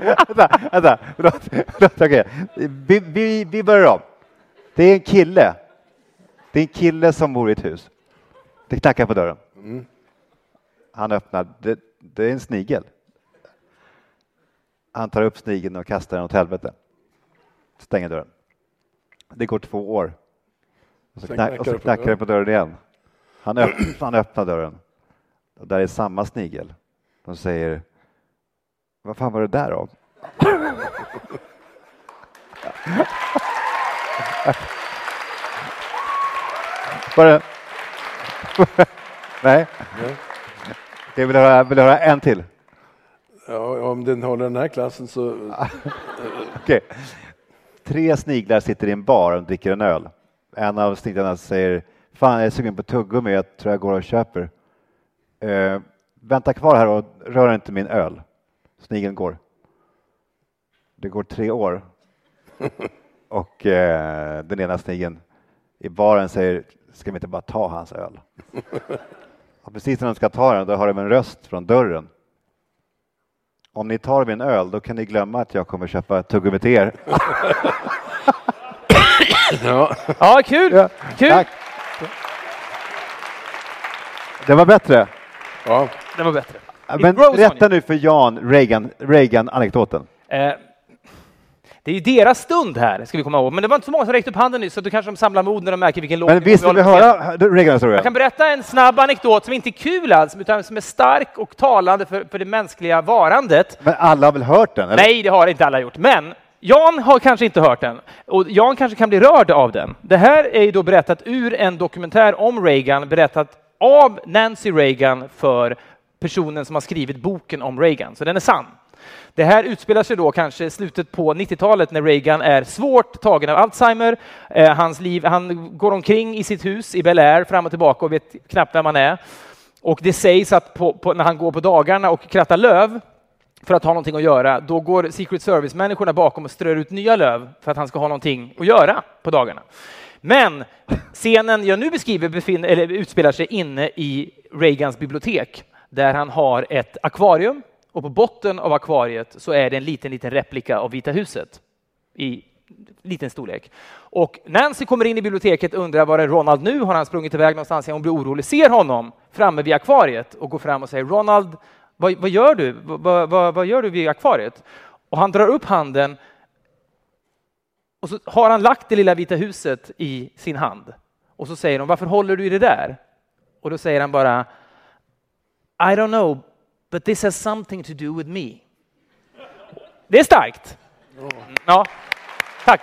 vänta, vänta, förlåt. förlåt okay. vi, vi, vi börjar om. Det är en kille. Det är en kille som bor i ett hus. Det knackar på dörren. Han öppnar. Det, det är en snigel. Han tar upp snigeln och kastar den åt helvete. Stänger dörren. Det går två år. Och så, knack, och så knackar det på dörren. igen. Han, öpp, han öppnar dörren. Och där är samma snigel. De säger Vad fan var det där av? Det? Nej? Okej, vill höra, vill höra en till? Ja, om den håller den här klassen så... Okej. Tre sniglar sitter i en bar och dricker en öl. En av sniglarna säger Fan, jag är sugen på tuggummi, jag tror jag går och köper. Eh, vänta kvar här och rör inte min öl. Snigeln går. Det går tre år. Och eh, den ena snigeln i baren säger Ska vi inte bara ta hans öl? Och precis när de ska ta den, då har de en röst från dörren. Om ni tar min öl, då kan ni glömma att jag kommer köpa tuggummi till er. Ja. Ja, kul. Ja, kul. Tack. Det var bättre. ja. Det var bättre. Men berätta nu för Jan Reagan, Reagan-anekdoten. Det är ju deras stund här, ska vi komma ihåg. Men det var inte så många som räckte upp handen nyss, så då kanske de samlar mod när de märker vilken låg Men visst vill vi höra Reagan-historien? Jag kan berätta en snabb anekdot som inte är kul alls, utan som är stark och talande för, för det mänskliga varandet. Men alla har väl hört den? Eller? Nej, det har inte alla gjort. Men Jan har kanske inte hört den och Jan kanske kan bli rörd av den. Det här är ju då berättat ur en dokumentär om Reagan, berättat av Nancy Reagan för personen som har skrivit boken om Reagan, så den är sann. Det här utspelar sig då kanske i slutet på 90-talet när Reagan är svårt tagen av Alzheimer. Eh, hans liv, han går omkring i sitt hus i Bel Air fram och tillbaka och vet knappt vem han är. Och det sägs att på, på, när han går på dagarna och krattar löv för att ha någonting att göra, då går Secret Service-människorna bakom och strör ut nya löv för att han ska ha någonting att göra på dagarna. Men scenen jag nu beskriver befinner, eller utspelar sig inne i Reagans bibliotek där han har ett akvarium och på botten av akvariet så är det en liten, liten replika av Vita huset i liten storlek. Och Nancy kommer in i biblioteket och undrar var är Ronald nu? Har han sprungit iväg någonstans? Hon blir orolig, ser honom framme vid akvariet och går fram och säger Ronald, vad, vad gör du? Vad, vad, vad gör du vid akvariet? Och han drar upp handen och så har han lagt det lilla vita huset i sin hand. Och så säger de, varför håller du i det där? Och då säger han bara, I don't know, but this has something to do with me. Det är starkt. Ja, tack.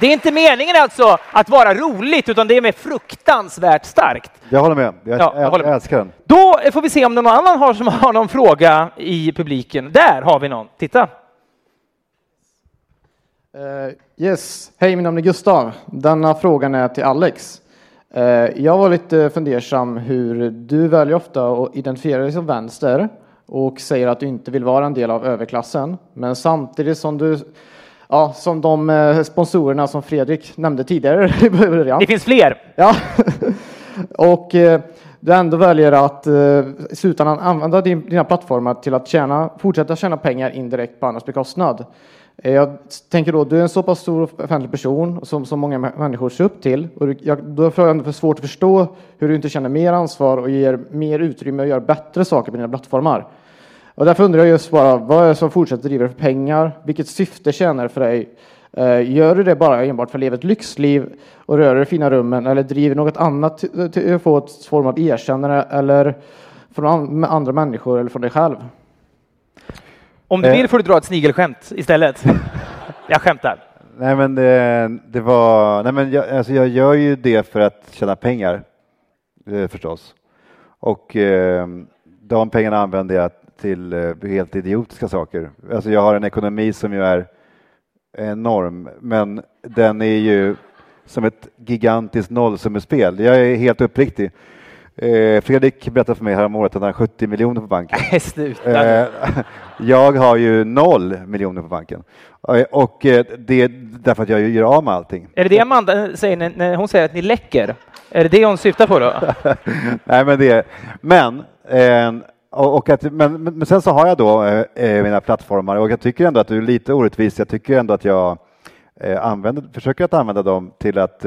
Det är inte meningen alltså att vara roligt, utan det är med fruktansvärt starkt. Jag håller med. Jag, Ja, jag håller med. jag älskar den. Då får vi se om någon annan har som har någon fråga i publiken. Där har vi någon. Titta. Eh, yes, hej min namn är Gustav. Denna frågan är till Alex. Eh, jag var lite fundersam hur du väljer ofta att identifiera dig som vänster och säger att du inte vill vara en del av överklassen. Men samtidigt som du, ja, som de eh, sponsorerna som Fredrik nämnde tidigare i början. Det finns fler. Ja, Och eh, du ändå väljer att i slutändan använda din, dina plattformar till att tjäna, fortsätta tjäna pengar indirekt på andras bekostnad. Eh, jag tänker då, du är en så pass stor offentlig person som så många människor ser upp till. Och du- jag, då är jag ändå för svårt att förstå hur du inte känner mer ansvar och ger mer utrymme att göra bättre saker på dina plattformar. Och därför undrar jag just bara, vad är det som fortsätter driva dig för pengar? Vilket syfte tjänar det för dig? Eh, Gör du det bara enbart för att leva ett lyxliv och röra dig i fina rummen eller driver något annat till att få ett form av erkännande eller från an- andra människor eller från dig själv? Om du Eh. vill får du dra ett snigelskämt istället. Jag skämtar. Nej men det, det var, nej men jag, alltså jag gör ju det för att tjäna pengar eh, förstås. Och eh, de pengarna använder jag till eh, helt idiotiska saker. Alltså jag har en ekonomi som ju är enorm, men den är ju som ett gigantiskt nollsummespel. Jag är helt uppriktig. Eh, Fredrik berättade för mig häromåret att han har 70 miljoner på banken. Nej, sluta. Eh, jag har ju noll miljoner på banken. Eh, Och eh, det är därför att jag gör av med allting. Är det det Amanda säger när, när hon säger att ni läcker? Är det det hon syftar på då? Nej, men det, men, eh, och att, men, men sen så har jag då mina plattformar och jag tycker ändå att det är lite orättvist. Jag tycker ändå att jag använder, försöker att använda dem till att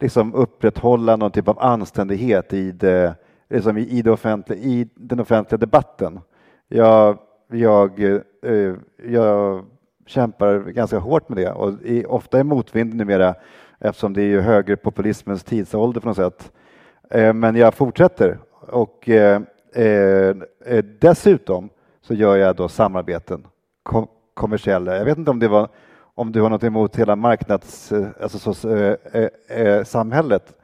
liksom upprätthålla någon typ av anständighet i, det, liksom i, det offentliga, i den offentliga debatten. Jag, jag, eh, jag kämpar ganska hårt med det och i, ofta i motvind numera eftersom det är ju högerpopulismens tidsålder på något sätt. Eh, men jag fortsätter och eh, eh, dessutom så gör jag då samarbeten, kommersiella. Jag vet inte om det var om du har något emot hela marknads, eh, alltså så, eh, eh, eh, samhället.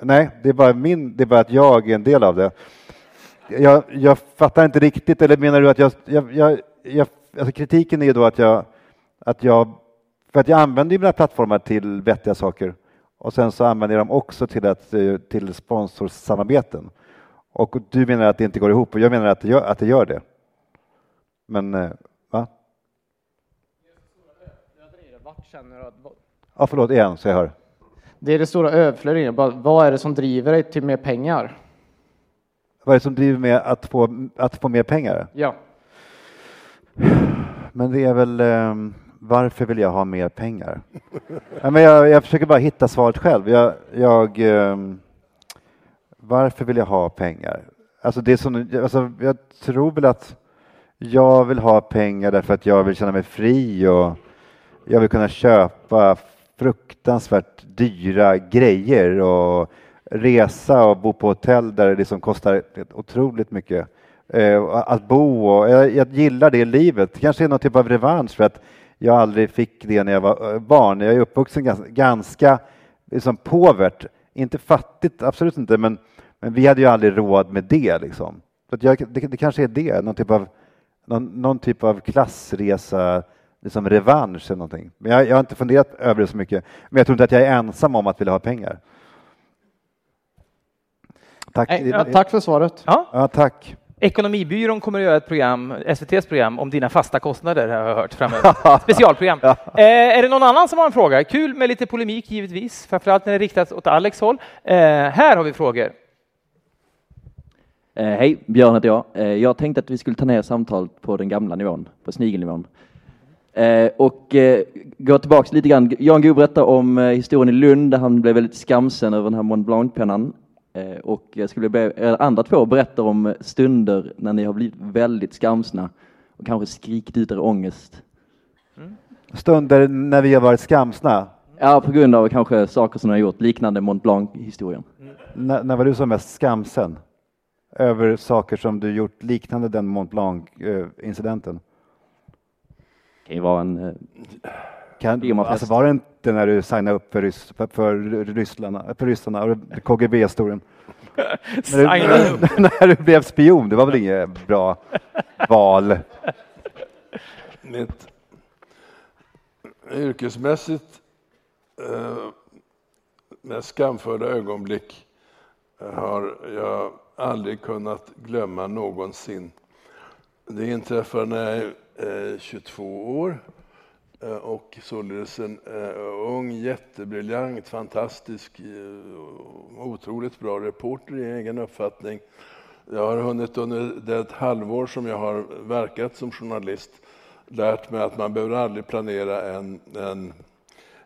Nej, det är bara min, det är bara att jag är en del av det. Jag, jag fattar inte riktigt, eller menar du att jag, jag, jag, jag alltså kritiken är ju då att jag, att jag, för att jag använder ju mina plattformar till vettiga saker och sen så använder jag dem också till, att, eh, till sponsorsamarbeten. Och du menar att det inte går ihop och jag menar att det gör, att det, gör det. Men, eh, va? Ja, förlåt igen så jag hör. Det är det stora överflödet. Vad är det som driver dig till mer pengar? Vad är det som driver mig att få, att få mer pengar? Ja. Men det är väl eh, varför vill jag ha mer pengar? ja, men jag, jag försöker bara hitta svaret själv. Jag, jag, eh, varför vill jag ha pengar? Alltså det är som, alltså jag tror väl att jag vill ha pengar därför att jag vill känna mig fri och jag vill kunna köpa fruktansvärt dyra grejer och resa och bo på hotell där det liksom kostar otroligt mycket. Eh, att bo och jag, gillar det livet. Kanske är någon typ av revansch för att jag aldrig fick det när jag var eh, barn. Jag är uppvuxen ganska, ganska liksom påvert, inte fattigt, absolut inte, men, men vi hade ju aldrig råd med det. Liksom. Så att jag, det, det kanske är det, någon typ av, någon, någon typ av klassresa, liksom revansch eller någonting. Men jag, jag har inte funderat över det så mycket. Men jag tror inte att jag är ensam om att vilja ha pengar. Tack. Nej, ja, tack för svaret. Ja. Ja, tack. Ekonomibyrån kommer att göra ett program, SVTs program, om dina fasta kostnader har jag hört framöver. Specialprogram. Eh, är det någon annan som har en fråga? Kul med lite polemik givetvis, framförallt när det riktas åt Alex håll. Eh, här har vi frågor. Eh, hej, Björn heter jag. Eh, jag tänkte att vi skulle ta ner samtalet på den gamla nivån, på snigelnivån. Eh, och eh, gå tillbaks lite grann. Jan Guillou berättade om eh, historien i Lund där han blev väldigt skamsen över den här Mont Blanc-pennan. Eh, och jag skulle be er andra två berätta om stunder när ni har blivit väldigt skamsna och kanske skrikit ut er ångest. Stunder när vi har varit skamsna. Ja, på grund av kanske saker som ni har gjort, liknande Mont Blanc-historien. N- när var du som mest skamsen? Över saker som du gjort liknande den Mont Blanc-incidenten? Det kan ju vara en... Eh, Kan, alltså var det inte när du signade upp för, rys, för, för, rysslarna, för ryssarna och KGB-historien? när, du, när du blev spion, det var väl inget bra val? Mitt yrkesmässigt eh, mest skamförda ögonblick har jag aldrig kunnat glömma någonsin. Det inträffar när jag eh, Eh, 22 år. Eh, och således en eh, ung, jättebriljant, fantastisk, otroligt bra reporter i egen uppfattning. Jag har hunnit under det halvår som jag har verkat som journalist lärt mig att man behöver aldrig planera en, en,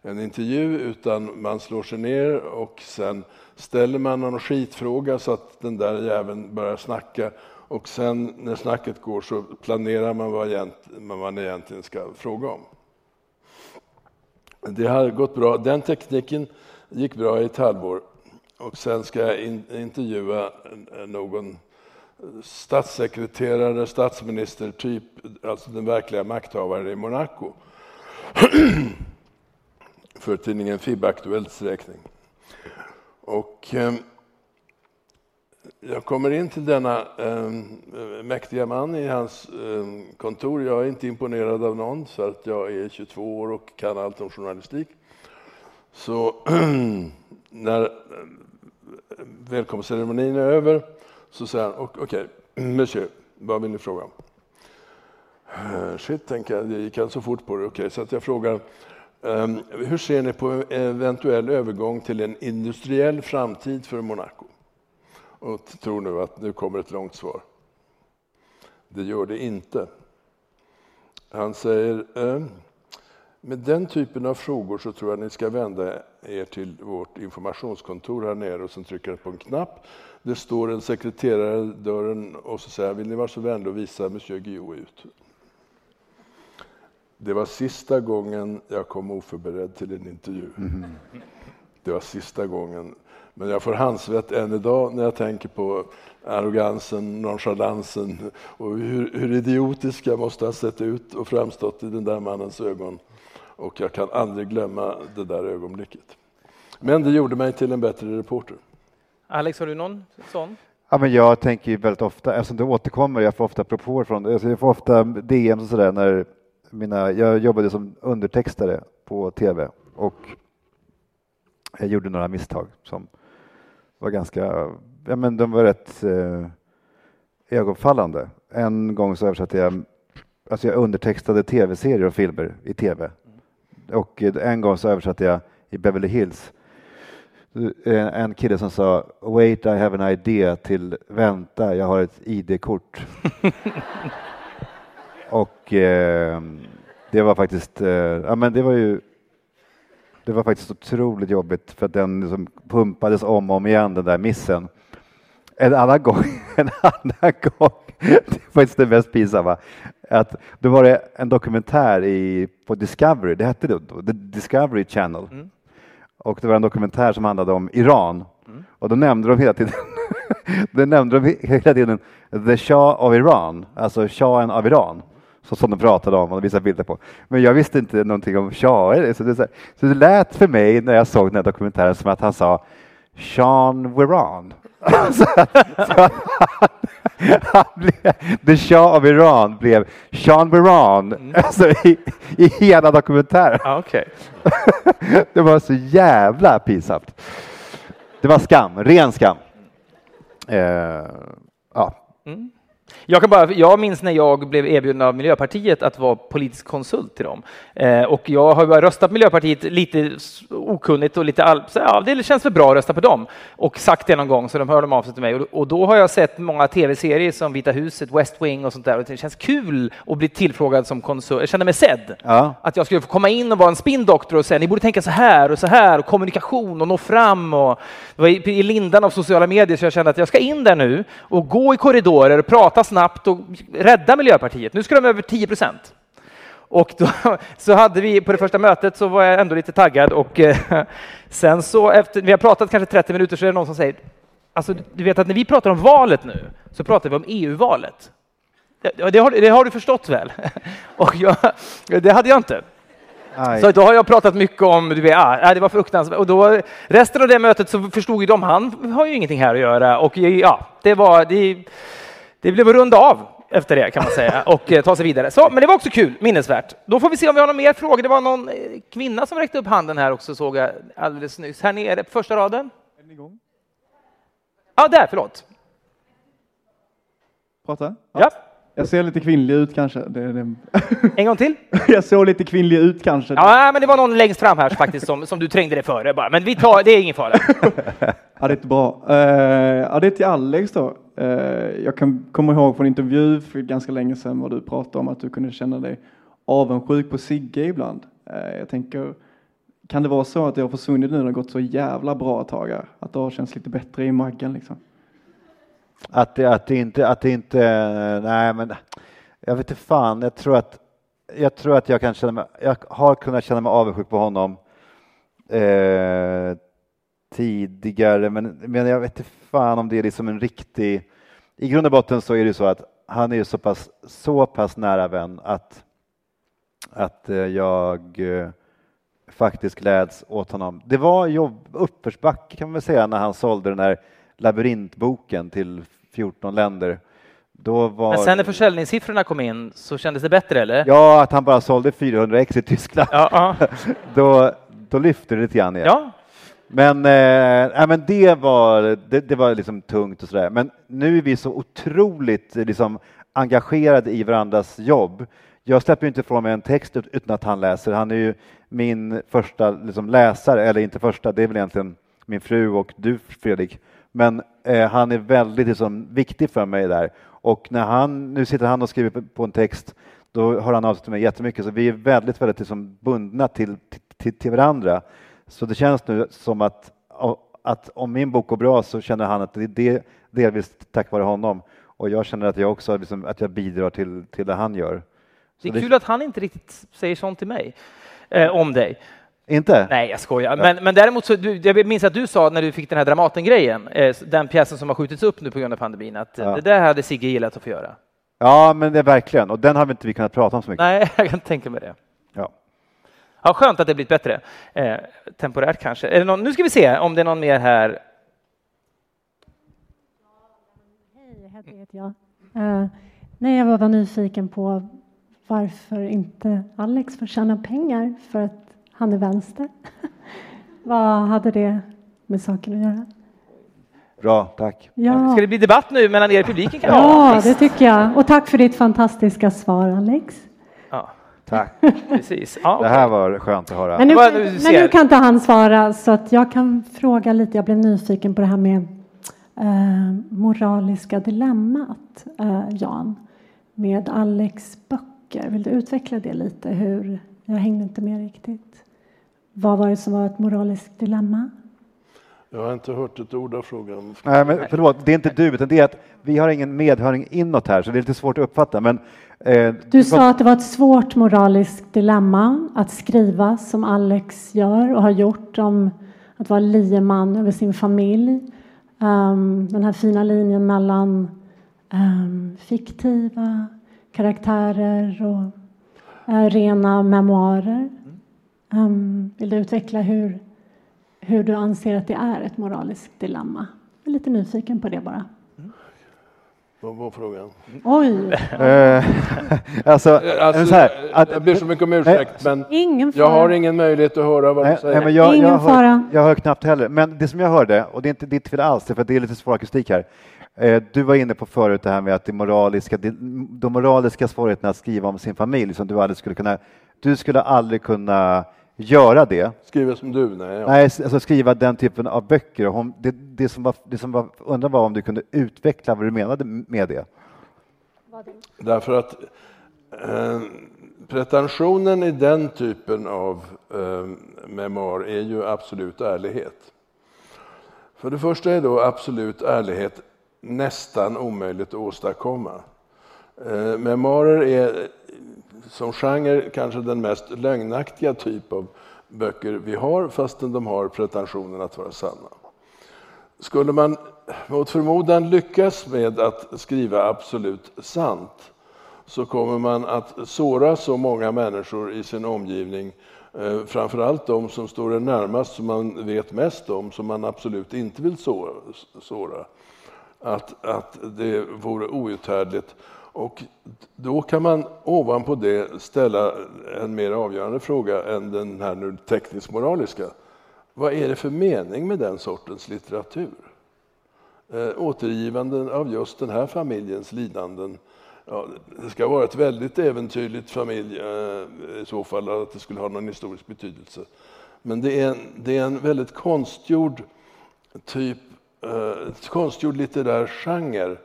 en intervju utan man slår sig ner och sen ställer man någon skitfråga så att den där jäveln börjar snacka och sen när snacket går så planerar man vad, man egentligen ska fråga om. Det har gått bra. Den tekniken gick bra i ett halvår och sen ska jag in, intervjua någon statssekreterare, statsminister, typ, alltså den verkliga makthavaren i Monaco. För tidningen FIB-Aktuellts räkning. Och eh, jag kommer in till denna eh, mäktiga man i hans eh, kontor. Jag är inte imponerad av någon, så att jag är 22 år och kan allt om journalistik. Så när ehm, välkomstceremonin är över så säger han, okej, okay, monsieur, vad vill ni fråga om? Eh, shit, tänker jag, det gick han så fort på det. Okej, okay, så att jag frågar, ehm, hur ser ni på eventuell övergång till en industriell framtid för Monaco? Och tror nu att nu kommer ett långt svar. Det gör det inte. Han säger, um, med den typen av frågor så tror jag ni ska vända er till vårt informationskontor här nere och sen trycka på en knapp. Det står en sekreterare i dörren och så säger vill ni vara så vänliga och visa Monsieur Guillou ut? Det var sista gången jag kom oförberedd till en intervju. Mm. Det var sista gången. Men jag får handsvett än idag när jag tänker på arrogansen, nonchalansen och hur, hur idiotisk jag måste ha sett ut och framstått i den där mannens ögon. Och jag kan aldrig glömma det där ögonblicket. Men det gjorde mig till en bättre reporter. Alex, har du någon sån? Ja, men jag tänker väldigt ofta, eftersom det återkommer, jag får ofta propåer från det, alltså jag får ofta DM och sådär när mina, jag jobbade som undertextare på tv och jag gjorde några misstag som var ganska, ja men de var rätt eh, ögonfallande. En gång så översatte jag, alltså jag undertextade tv-serier och filmer i tv. Och en gång så översatte jag i Beverly Hills en kille som sa Wait, I have an idea till vänta, jag har ett ID-kort. och eh, det var faktiskt, eh, ja men det var ju det var faktiskt otroligt jobbigt för den liksom pumpades om och om igen, den där missen. En annan gång, en annan gång, det var faktiskt det mest pinsamma, att då var det en dokumentär i, på Discovery, det hette det då, The Discovery Channel. Mm. Och det var en dokumentär som handlade om Iran. Mm. Och då nämnde de hela tiden då nämnde de hela tiden The Shah of Iran, alltså shahen av Iran. Så som de pratade om och visade bilder på. Men jag visste inte någonting om shah. Så det, så det lät för mig när jag såg den här dokumentären som att han sa Sean Wiran. The Shah of Iran blev Sean Wiran mm. alltså, i, i hela dokumentären. Ah, okay. det var så jävla pinsamt. Det var skam, ren skam. Uh, ja. Mm. Jag, kan bara, jag minns när jag blev erbjuden av Miljöpartiet att vara politisk konsult till dem. Eh, och jag har bara röstat Miljöpartiet lite okunnigt och lite all, så ja, det känns väl bra att rösta på dem. Och sagt det någon gång så de hörde av sig till mig. Och, och då har jag sett många tv-serier som Vita huset, West Wing och sånt där. Och det känns kul att bli tillfrågad som konsult. Jag kände mig sedd. Ja. Att jag skulle få komma in och vara en spindoktor och säga ni borde tänka så här och så här och kommunikation och nå fram. Och, det var i, i lindan av sociala medier så jag kände att jag ska in där nu och gå i korridorer och prata snabbt och rädda Miljöpartiet. Nu ska de över 10 procent. Och då, så hade vi på det första mötet så var jag ändå lite taggad och eh, sen så efter vi har pratat kanske 30 minuter så är det någon som säger Alltså, du vet att när vi pratar om valet nu så pratar vi om EU-valet. Det, det, har, det har du förstått väl? Och jag, det hade jag inte. Aj. Så då har jag pratat mycket om, du vet, ah, det var fruktansvärt. Och då, resten av det mötet så förstod ju de, han har ju ingenting här att göra. Och ja, det var, det, det blev att runda av efter det kan man säga och eh, ta sig vidare. Så, men det var också kul, minnesvärt. Då får vi se om vi har några mer frågor. Det var någon eh, kvinna som räckte upp handen här också såg jag alldeles nyss. Här nere på första raden. Är igång? Ja, där, förlåt. Prata? Ja. Jag ser lite kvinnlig ut kanske. Det, det... En gång till. jag såg lite kvinnlig ut kanske. Ja, men det var någon längst fram här faktiskt som, som du trängde dig före bara. Men vi tar, det är ingen fara. ja, det är inte bra. Uh, ja, det är till Alex då. Eh, jag kan komma ihåg från intervju för ganska länge sedan vad du pratade om att du kunde känna dig avundsjuk på Sigge ibland. Eh, jag tänker, kan det vara så att det har försvunnit nu när det har gått så jävla bra ett tag? Att det har känts lite bättre i magen? liksom? Att det, att det inte, att det inte, nej men jag vet inte fan, jag tror att jag tror att jag kan känna mig, jag har kunnat känna mig avundsjuk på honom eh, tidigare, men, men jag vet inte fan om det är liksom en riktig, i grund och botten så är det så att han är så pass, så pass nära vän att, att eh, jag eh, faktiskt gläds åt honom. Det var jobb, uppförsbacke kan man väl säga när han sålde den här labyrintboken till 14 länder. Var... Men sen när försäljningssiffrorna kom in så kändes det bättre eller? Ja, att han bara sålde 400 ex i Tyskland. Ja, ja. då, då lyfte det lite grann igen. Ja. Men, eh, men det var, det, det, var liksom tungt och sådär. Men nu är vi så otroligt eh, liksom, engagerade i varandras jobb. Jag släpper inte ifrån mig en text utan att han läser. Han är ju min första liksom, läsare, eller inte första, det är väl egentligen min fru och du Fredrik. Men eh, han är väldigt liksom, viktig för mig där. Och när han, nu sitter han och skriver på en text, då hör han av sig till mig jättemycket. Så vi är väldigt, väldigt liksom, bundna till, till, till varandra. Så det känns nu som att, att om min bok går bra så känner han att det är delvis tack vare honom. Och jag känner att jag också liksom, att jag bidrar till, till det han gör. Så det är kul att han inte riktigt säger sånt till mig eh, om dig. Inte? Nej, jag skojar. Men, men däremot så, du, jag minns att du sa när du fick den här Dramaten-grejen, eh, den pjäsen som har skjutits upp nu på grund av pandemin, att ja. det där hade Sigge gillat att få göra. Ja, men det är verkligen, och den har vi inte vi kunnat prata om så mycket. Nej, jag kan tänka mig det. Ja. Ja, skönt att det blivit bättre. Eh, temporärt kanske. Är det någon, nu ska vi se om det är någon mer här. Hej, Hedvig heter jag. Uh, nej, jag var bara nyfiken på varför inte Alex får tjäna pengar för att han är vänster. Vad hade det med saken att göra? Bra, tack. Ja. Ska det bli debatt nu mellan er i publiken? Kan ja, det tycker jag. Och tack för ditt fantastiska svar, Alex. Tack. Precis. Ja, det här var skönt att höra. Men nu, men nu kan inte han svara, så att jag kan fråga lite. Jag blev nyfiken på det här med eh, moraliska dilemmat, eh, Jan, med Alex böcker. Vill du utveckla det lite? Hur, jag hängde inte med riktigt. Vad var det som var ett moraliskt dilemma? Jag har inte hört ett ord av frågan. Nej, men förlåt, det är inte du, utan det är att vi har ingen medhörning inåt här, så det är lite svårt att uppfatta. Men, eh, du sa att det var ett svårt moraliskt dilemma att skriva som Alex gör och har gjort om att vara lieman över sin familj. Um, den här fina linjen mellan um, fiktiva karaktärer och uh, rena memoarer. Um, vill du utveckla hur, hur du anser att det är ett moraliskt dilemma? Jag är lite nyfiken på det bara. Vad var frågan? Oj! Eh, alltså, alltså, så här, att, jag ber så mycket om ursäkt, men ingen jag har ingen möjlighet att höra vad du säger. Nej, men jag, ingen jag, fara. hör, jag hör knappt heller. Men det som jag hörde, och det är inte ditt fel alls, för det är lite svår akustik här. Eh, du var inne på förut det här med att det moraliska, de moraliska svårigheterna att skriva om sin familj som du aldrig skulle kunna, du skulle aldrig kunna göra det. Skriva som du? Nej, ja. nej alltså skriva den typen av böcker. Hon, det, det, som var, det som var, undrar var om du kunde utveckla vad du menade med det. Därför att eh, pretensionen i den typen av eh, memoar är ju absolut ärlighet. För det första är då absolut ärlighet nästan omöjligt att åstadkomma. Eh, memoarer är som genre kanske den mest lögnaktiga typ av böcker vi har fastän de har pretensionen att vara sanna. Skulle man mot förmodan lyckas med att skriva absolut sant så kommer man att såra så många människor i sin omgivning Framför framförallt de som står en närmast, som man vet mest om, som man absolut inte vill såra. Att, att det vore outhärdligt. Och då kan man ovanpå det ställa en mer avgörande fråga än den här nu tekniskt moraliska. Vad är det för mening med den sortens litteratur? Eh, återgivanden av just den här familjens lidanden Ja, det ska vara ett väldigt äventyrligt familj eh, i så fall, att det skulle ha någon historisk betydelse. Men det är en, det är en väldigt konstgjord typ, eh, konstgjord litterär genre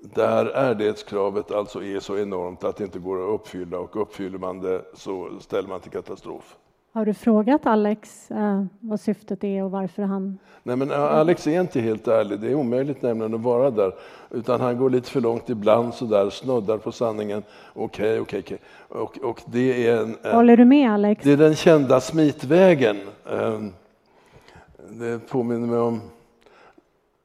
där ärlighetskravet alltså är så enormt att det inte går att uppfylla och uppfyller man det så ställer man till katastrof. Har du frågat Alex eh, vad syftet är och varför han... Nej, men Alex är inte helt ärlig. Det är omöjligt nämligen att vara där. Utan han går lite för långt ibland sådär, snuddar på sanningen. Okej, okej, okej. Och, och det är en, Håller du med Alex? Det är den kända smitvägen. Ehm, det påminner mig om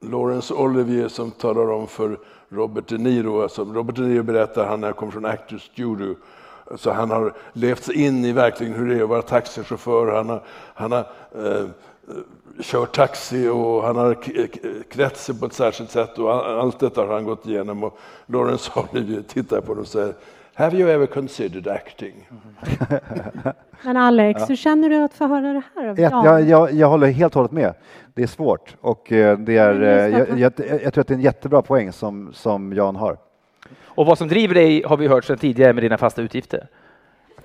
Laurence Olivier som talar om för Robert De Niro. Alltså Robert De Niro berättar, han kommer från Actors Studio, så han har levt sig in i verkligen hur det är att vara taxichaufför. Han har, han har eh, kört taxi och han har klätt sig på ett särskilt sätt och allt detta har han gått igenom. Och Laurence Olivier tittar på det och säger Have you ever considered acting? Men Alex, ja. hur känner du att få höra det här av Jan? Jag, jag, jag håller helt och hållet med. Det är svårt och eh, det är, eh, jag, jag, jag, tror att det är en jättebra poäng som, som Jan har. Och vad som driver dig har vi hört sedan tidigare med dina fasta utgifter.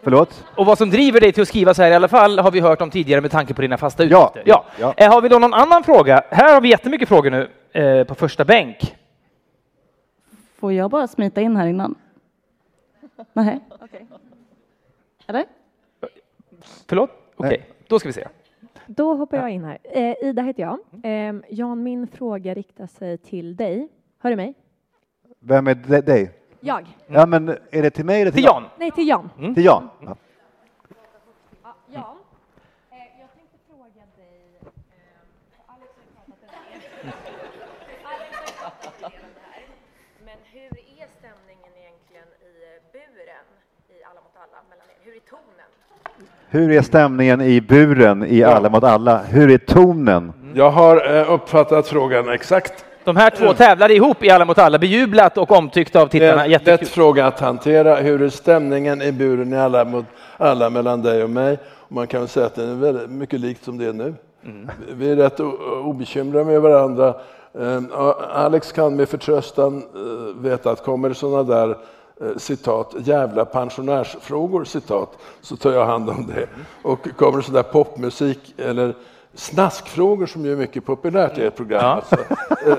Förlåt? Och vad som driver dig till att skriva så här i alla fall har vi hört om tidigare med tanke på dina fasta utgifter. Ja. ja. ja. Eh, har vi då någon annan fråga? Här har vi jättemycket frågor nu eh, på första bänk. Får jag bara smita in här innan? Nej. Okay. Eller? Förlåt? Okej, okay. då ska vi se. Då hoppar jag in här. Eh, Ida heter jag. Eh, Jan, min fråga riktar sig till dig. Hör du mig? Vem är dig? Jag. Ja, men är det till mig eller till, till Jan? Nej, till Jan. Mm. Till Jan. Ja. Ja, Jan, eh, jag tänkte fråga dig, eh, Alex har pratat en del. Alex har pratat en del om det här. Men hur är stämningen egentligen i buren i Alla mot alla mellan er? Hur är tonen? Hur är stämningen i buren i Alla mot alla? Hur är tonen? Jag har eh, uppfattat frågan exakt de här två tävlade ihop i Alla mot alla, bejublat och omtyckt av tittarna. Det är en lätt fråga att hantera. Hur är stämningen i buren i Alla mot alla mellan dig och mig? man kan väl säga att den är väldigt mycket likt som det är nu. Mm. Vi är rätt obekymrade med varandra. Ehm, Alex kan med förtröstan eh, veta att kommer det sådana där eh, citat, jävla pensionärsfrågor, citat, så tar jag hand om det. Och kommer sådär popmusik eller snaskfrågor som ju är mycket populärt i ett program. Ja. Alltså,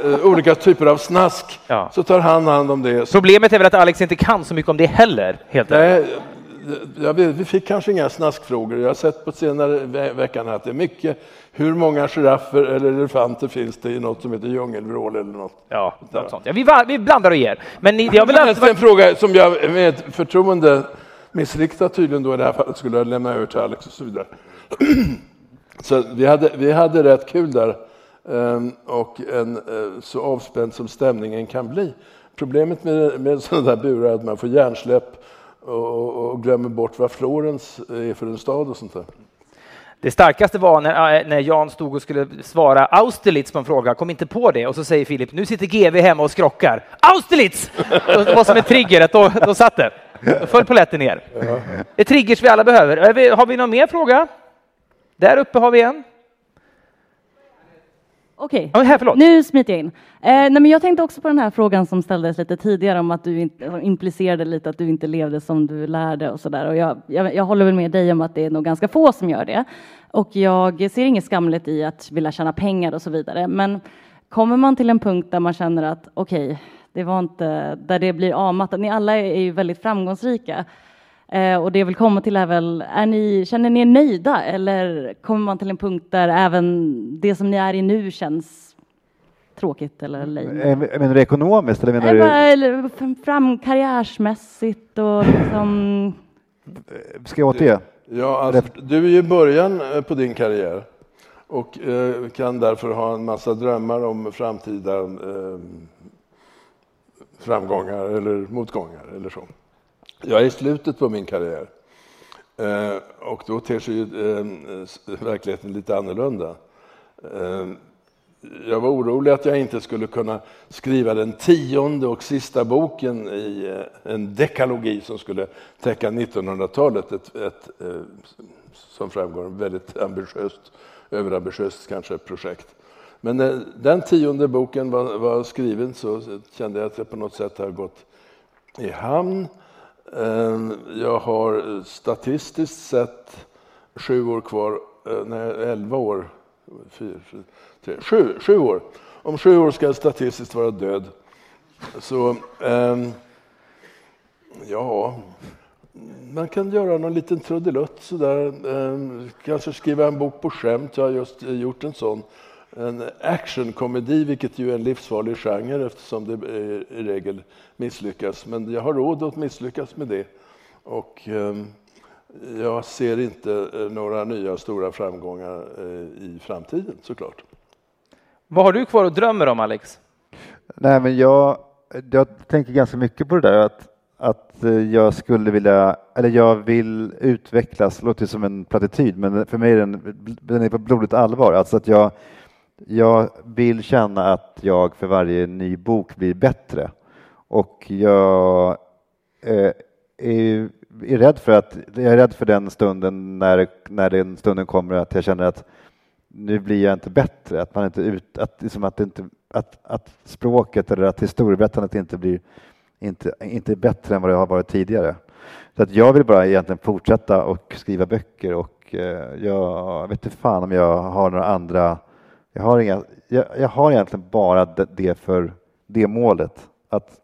eh, olika typer av snask. Ja. Så tar han hand om det. Problemet är väl att Alex inte kan så mycket om det heller. Helt Nej, jag vet, vi fick kanske inga snaskfrågor. Jag har sett på senare ve veckan att det är mycket hur många giraffer eller elefanter finns det i något som heter djungelvrål eller något? Ja, något sånt. Ja, vi, vi blandar och ger. Men ni, jag vill alltid... en fråga som jag med förtroende missriktat tydligen då i det här fallet skulle jag lämna över till Alex och så vidare. Så vi hade, vi hade rätt kul där ehm, och en, eh, så avspänd som stämningen kan bli. Problemet med, med sådana där burar är att man får hjärnsläpp och, och glömmer bort vad Florens är för en stad och sånt där. Det starkaste var när, äh, när Jan stod och skulle svara Austerlitz på en fråga, kom inte på det, och så säger Filip, nu sitter GV hemma och skrockar. Austerlitz! Det var som en trigger, då, då satt det. Då föll polletten ner. Det är triggers vi alla behöver. Har vi någon mer fråga? Där uppe har vi en. Okej, okay. nu smiter jag in. Eh, nej, men jag tänkte också på den här frågan som ställdes lite tidigare om att du implicerade lite att du inte levde som du lärde och sådär. Och jag, jag, jag, håller väl med dig om att det är nog ganska få som gör det. Och jag ser inget skamligt i att vilja tjäna pengar och så vidare. Men kommer man till en punkt där man känner att okej, okay, det var inte där det blir avmattat. Ni alla är ju väldigt framgångsrika. Eh, och det jag vill komma till är väl, är ni, känner ni er nöjda eller kommer man till en punkt där även det som ni är i nu känns tråkigt eller lame? Eh, menar du ekonomiskt eller menar du? Eller fram karriärsmässigt och liksom... Ska jag återge? Ja, alltså, du är ju i början eh, på din karriär och eh, kan därför ha en massa drömmar om framtida eh, framgångar eller motgångar eller så. Jag är i slutet på min karriär eh, och då ter sig ju eh, verkligheten lite annorlunda. Eh, jag var orolig att jag inte skulle kunna skriva den tionde och sista boken i en dekalogi som skulle täcka 1900-talet. Ett, ett, som framgår, väldigt ambitiöst, överambitiöst kanske projekt. Men när den tionde boken var, var skriven så kände jag att jag på något sätt har gått i hamn. Ehm, jag har statistiskt sett sju år kvar, eh, nej, elva år, fyra, sju, tre, sju, sju år. Om sju år ska jag statistiskt vara död. Så, ehm, ja, man kan göra någon liten trudelutt sådär. Ehm, kanske skriva en bok på skämt. Jag har just gjort en sån. En actionkomedi, vilket ju är en livsfarlig genre eftersom det i i regel misslyckas. Men jag har råd att misslyckas med det. Och ehm, jag ser inte eh, några nya stora framgångar eh, i framtiden såklart. Vad har du kvar och drömmer om, Alex? Nej, men jag, jag tänker ganska mycket på det där att, att eh, jag skulle vilja, eller jag vill utvecklas, det låter som en plattityd, men för mig är den, den är på blodigt allvar. Alltså att jag, jag vill känna att jag för varje ny bok blir bättre. Och jag eh, är, är rädd för att, jag är rädd för den stunden när, när den stunden kommer att jag känner att nu blir jag inte bättre, att man inte ut, att, liksom att, inte, att, att språket eller att historieberättandet inte blir inte, inte är bättre än vad det har varit tidigare. Så att jag vill bara egentligen fortsätta och skriva böcker och eh, jag vet inte fan om jag har några andra, jag har, inga, jag, jag har egentligen bara det, för det målet. Att,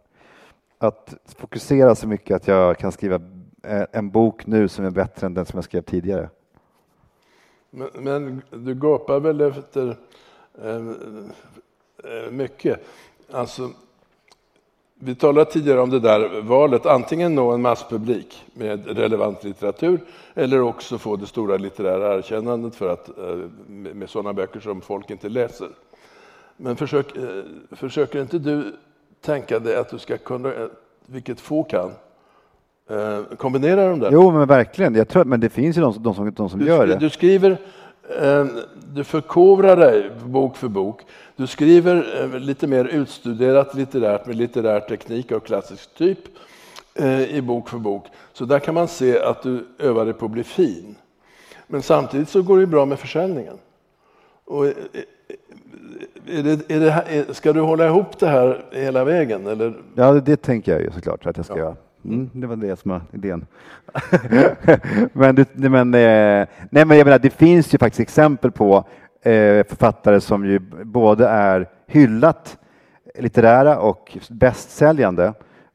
att fokusera så mycket att jag kan skriva eh, en bok nu som är bättre än den som jag skrev tidigare. Men, men du gapar väl efter eh, eh mycket. Alltså, vi talade tidigare om det där valet, antingen nå en masspublik med relevant litteratur eller också få det stora litterära erkännandet för att, eh, med sådana böcker som folk inte läser. Men försök, eh, försöker inte du tänka dig att du ska kunna, eh, vilket få kan, kombinera de där? Jo, men verkligen. Jag tror, men det finns ju de, som- de som, de som Du, gör det. du skriver, du förkovrar dig bok för bok. Du skriver eh, lite mer utstuderat litterärt med litterär teknik av klassisk typ eh, i bok för bok. Så där kan man se att du övar dig på att bli fin. Men samtidigt så går det bra med försäljningen. Och, eh, är det, är det, ska du hålla ihop det här hela vägen? Eller? Ja, det, tänker jag ju såklart att jag ska göra. Mm, det var det som var idén. men det- men, eh, nej, men jag menar, det finns ju faktiskt exempel på eh, författare som ju både är hyllat litterära och bästsäljande.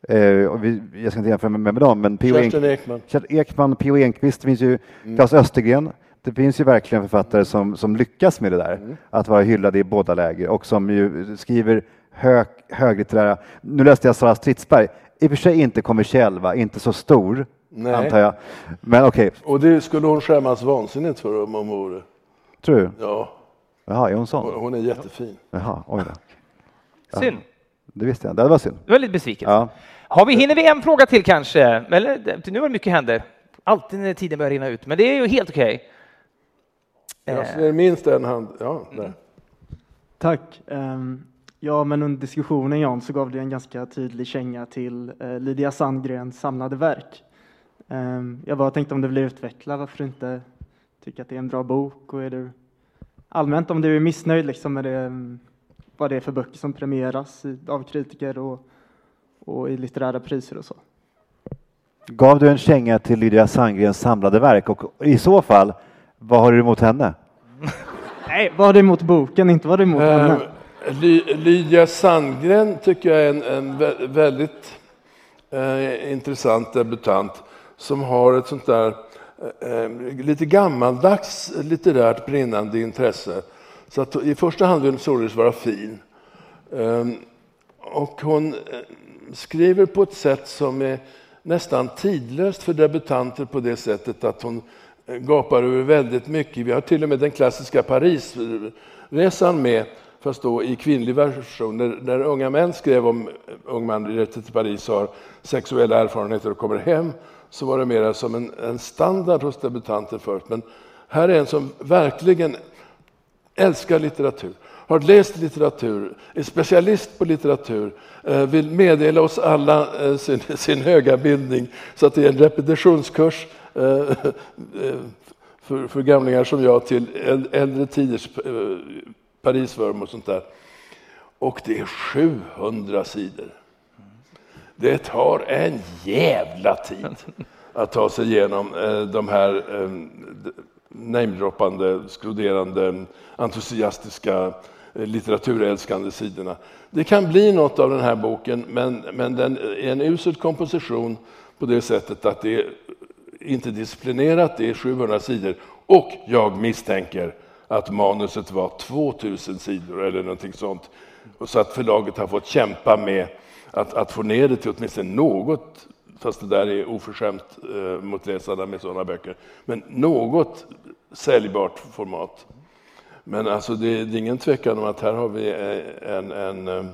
Eh, och vi, jag ska inte jämföra med, med dem, men P.O. Ekman. Ekman, P.O. Enquist, det finns ju Mm. Claes Östergren. Det finns ju verkligen författare som, som lyckas med det där, Mm. att vara hyllade i båda läger och som ju skriver hög, höglitterära. Nu läste jag Sara Stridsberg, i och för sig inte kommersiell, va? inte så stor, Nej. antar jag. Men okej, Och det skulle hon skämmas vansinnigt för om hon vore. tror du? Ja, Jaha, är hon sån? hon hon är jättefin. Jaha, oj då. Ja, Synd. Det visste jag det var synd. Du var lite besviken. Ja. Har vi, hinner vi en fråga till kanske? Eller, nu var det mycket händer. Alltid när tiden börjar rinna ut, men det är ju helt okej. Jag ser minst en hand. Ja, där. Tack. Ehm, Ja, men under diskussionen Jan så gav du en ganska tydlig känga till eh, Lydia Sandgrens samlade verk. Ehm, Jag bara tänkte om du vill utveckla varför du inte tycker att det är en bra bok och är du allmänt om du är missnöjd liksom med det, mm, vad det är för böcker som premieras i- av kritiker och, och i litterära priser och så. Gav du en känga till Lydia Sandgrens samlade verk och i så fall, vad har du emot henne? Nej, vad har du emot boken, inte vad har du emot henne? Ly- Lydia Sandgren tycker jag är en, en vä- väldigt eh, intressant debutant som har ett sånt där eh, eh lite gammaldags litterärt brinnande intresse. Så att i första hand vill hon således vara fin. Eh, och hon eh, skriver på ett sätt som är nästan tidlöst för debutanter på det sättet att hon eh, gapar över väldigt mycket. Vi har till och med den klassiska Parisresan med, fast då i kvinnlig version. När, när unga män skrev om ung man reser till Paris och har sexuella erfarenheter och kommer hem så var det mer som en, en standard hos debutanter förut. Men här är en som verkligen älskar litteratur, har läst litteratur, är specialist på litteratur, eh, vill meddela oss alla eh, sin, sin höga bildning så att det är en repetitionskurs eh, för, för gamlingar som jag till äldre tiders eh, Parisvurm och sånt där. Och det är 700 sidor. Det tar en jävla tid att ta sig igenom eh, de här eh, namedroppande, skroderande, entusiastiska, eh, litteraturälskande sidorna. Det kan bli något av den här boken, men, men den är en usel komposition på det sättet att det är inte disciplinerat, det är 700 sidor och jag misstänker att manuset var 2000 sidor eller någonting sånt. Och så att förlaget har fått kämpa med att, att få ner det till åtminstone något, fast det där är oförskämt eh, mot läsarna med sådana böcker, men något säljbart format. Men alltså det, det är ingen tvekan om att här har vi en, en, en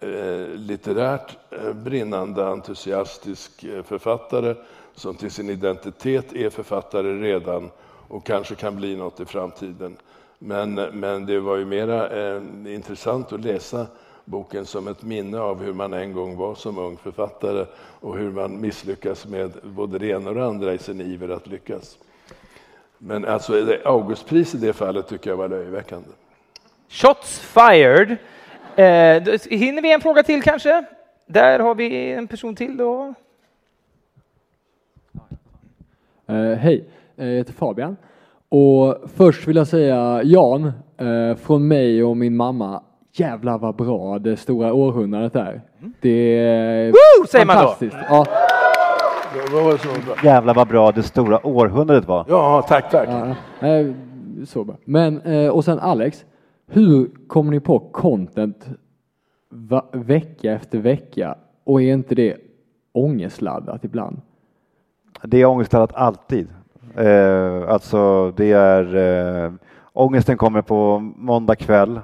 eh, eh litterärt eh, brinnande entusiastisk författare som till sin identitet är författare redan och kanske kan bli något i framtiden. Men, men det var ju mera eh, intressant att läsa boken som ett minne av hur man en gång var som ung författare och hur man misslyckas med både det ena och det andra i sin iver att lyckas. Men alltså Augustpris i det fallet tycker jag var löjeväckande. Shots fired. Eh, hinner vi en fråga till kanske? Där har vi en person till då. Eh, hej, jag heter Fabian. Och först vill jag säga Jan, eh, från mig och min mamma, jävlar vad bra det stora århundradet är. Det är Woo, säger man då. Ja. Jävlar vad bra det stora århundradet var. Ja, tack, tack. Ja, eh, så bra. Men, eh, och sen Alex, hur kommer ni på content vecka efter vecka och är inte det ångestladdat ibland? Det är ångestladdat alltid. Eh, alltså det är eh, ångesten kommer på måndag kväll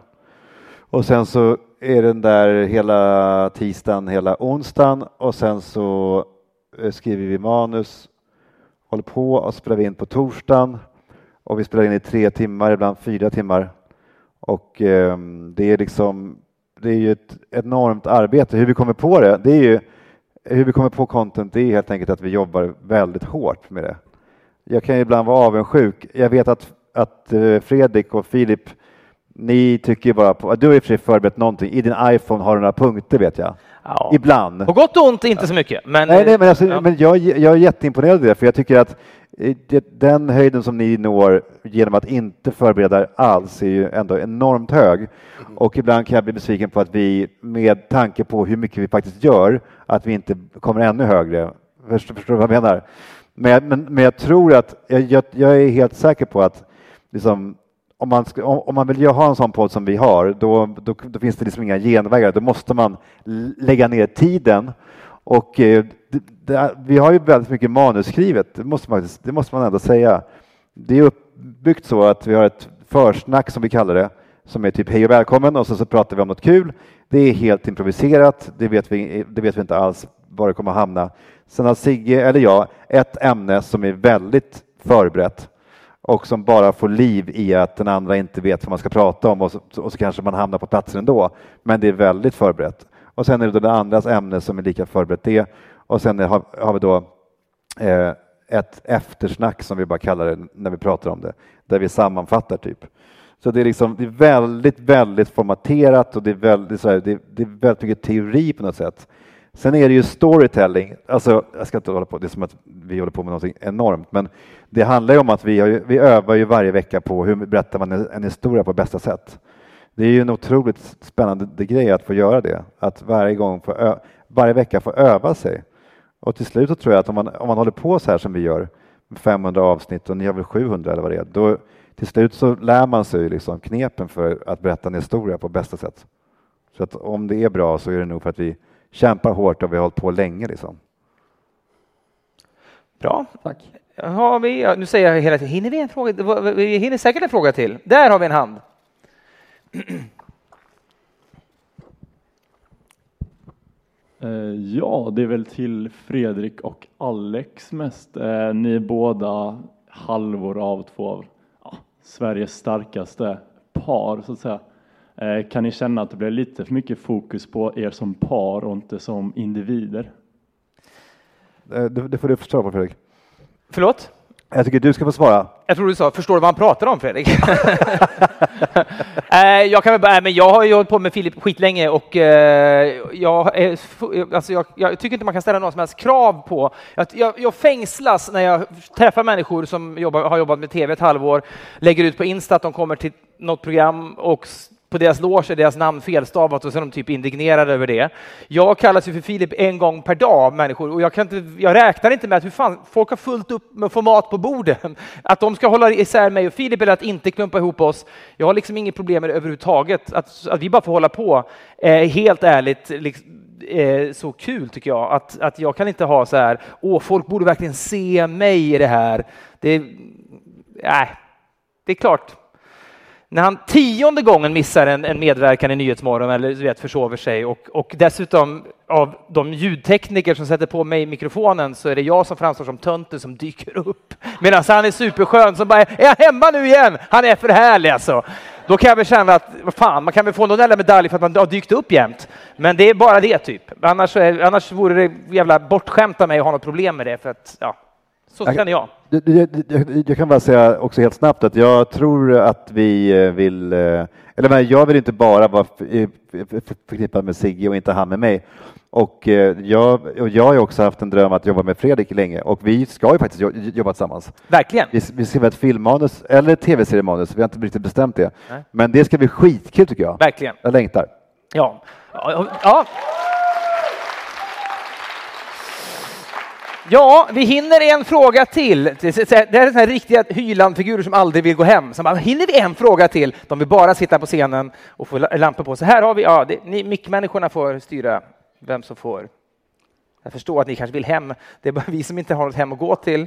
och sen så är den där hela tisdagen, hela onsdagen och sen så eh, skriver vi manus, håller på och spelar vi in på torsdagen och vi spelar in i tre timmar, ibland fyra timmar. Och eh, det är liksom, det är ju ett enormt arbete. Hur vi kommer på det, det är ju hur vi kommer på content, det är helt enkelt att vi jobbar väldigt hårt med det. Jag kan ju ibland vara avundsjuk. Jag vet att, att eh, Fredrik och Filip, ni tycker bara på, du har i och för sig förberett någonting. I din iPhone har du några punkter vet jag. Ja. Ibland. På gott och ont inte så mycket. Men, nej, nej, men, alltså, ja. men jag, jag är jätteimponerad av det, för jag tycker att eh, den höjden som ni når genom att inte förbereda alls är ju ändå enormt hög. Och ibland kan jag bli besviken på att vi, med tanke på hur mycket vi faktiskt gör, att vi inte kommer ännu högre. Förstår, förstår du vad jag menar? Men, jag- men, men jag tror att, jag, jag, är helt säker på att liksom, om man, ska, om, om man vill ha en sån podd som vi har, då, då, då finns det liksom inga genvägar. Då måste man lägga ner tiden. Och eh, det, det, vi har ju väldigt mycket manusskrivet, det måste, man, det måste man ändå säga. Det är uppbyggt så att vi har ett försnack som vi kallar det, som är typ hej och välkommen och så, så pratar vi om något kul. Det är helt improviserat, det vet vi, det vet vi inte alls var det kommer att hamna. Sen har Sigge, eller jag, ett ämne som är väldigt förberett och som bara får liv i att den andra inte vet vad man ska prata om och så, och så kanske man hamnar på platsen ändå. Men det är väldigt förberett. Och sen är det då den andras ämne som är lika förberett det. Och sen har, har vi då eh, ett eftersnack som vi bara kallar det när vi pratar om det, där vi sammanfattar typ. Så det är, liksom, det är väldigt, väldigt formaterat och det är väldigt, så här, det, det är väldigt mycket teori på något sätt. Sen är det ju storytelling. Alltså, jag ska inte hålla på, det är som att vi håller på med någonting enormt, men det handlar ju om att vi, har, ju- vi övar ju varje vecka på hur berättar man en historia på bästa sätt. Det är ju en otroligt spännande grej att få göra det, att varje gång få ö, varje vecka få öva sig. Och till slut så tror jag att om man, om man håller på så här som vi gör, 500 avsnitt och ni har väl 700 eller vad det är, då till slut så lär man sig liksom knepen för att berätta en historia på bästa sätt. Så att om det är bra så är det nog för att vi kämpar hårt och vi har hållit på länge. Liksom. Bra. Tack. Har vi, nu säger jag hela tiden, hinner vi en fråga? Vi hinner säkert en fråga till. Där har vi en hand. Eh, Ja, det är väl till Fredrik och Alex mest. Eh, Ni är båda halvor av två av Sveriges starkaste par, så att säga. Eh, Kan ni känna att det blir lite för mycket fokus på er som par och inte som individer? Eh, Det, det får du förstå på Fredrik. Förlåt? Jag tycker du ska få svara. Jag tror du sa, förstår du vad han pratar om Fredrik? Eh, jag kan väl bara, men jag har ju hållit på med Filip skitlänge och jag, är alltså jag, jag tycker inte man kan ställa några som helst krav på... Jag, jag, fängslas när jag träffar människor som jobbar, har jobbat med tv ett halvår, lägger ut på Insta att de kommer till något program och på deras loge är deras namn felstavat och så är de typ indignerade över det. Jag kallas ju för Filip en gång per dag av människor och jag, kan inte, jag räknar inte med att hur fan, folk har fullt upp med att få mat på borden. Att de ska hålla isär mig och Filip eller att inte klumpa ihop oss. Jag har liksom inget problem med det överhuvudtaget. Att, att vi bara får hålla på. Eh, helt ärligt, liksom, eh, så kul tycker jag. Att, att jag kan inte ha så här, åh, folk borde verkligen se mig i det här. Det, nej, det är klart. När han tionde gången missar en, en medverkan i Nyhetsmorgon eller du vet, försover sig och, och dessutom av de ljudtekniker som sätter på mig mikrofonen så är det jag som framstår som tönten som dyker upp. Medan han är superskön som bara, är jag hemma nu igen? Han är för härlig alltså. Då kan jag väl känna att, vad fan, man kan väl få någon jävla medalj för att man har dykt upp jämt. Men det är bara det typ. Annars, är, annars vore det jävla bortskämt av mig att ha något problem med det för att, ja, så känner jag. Jag, kan bara säga också helt snabbt att jag tror att vi eh, vill, eh, eller men jag vill inte bara vara förknippad med Sigge och inte han med mig. Och eh, jag, och jag har ju också haft en dröm att jobba med Fredrik länge och vi ska ju faktiskt jo- jobba tillsammans. Verkligen. Vi, vi skriver ett filmmanus eller tv-seriemanus, vi har inte riktigt bestämt det. Nej. Men det ska bli skitkul tycker jag. Verkligen. Jag längtar. Ja. Ja, ja. Vi hinner en fråga till. Det är såna här riktiga Hyland-figurer som aldrig vill gå hem. Så bara, hinner vi en fråga till? De vill bara sitta på scenen och få la- lampor på. Så här har vi, ja, det, ni mickmänniskorna får styra vem som får. Jag förstår att ni kanske vill hem. Det är bara vi som inte har något hem att gå till.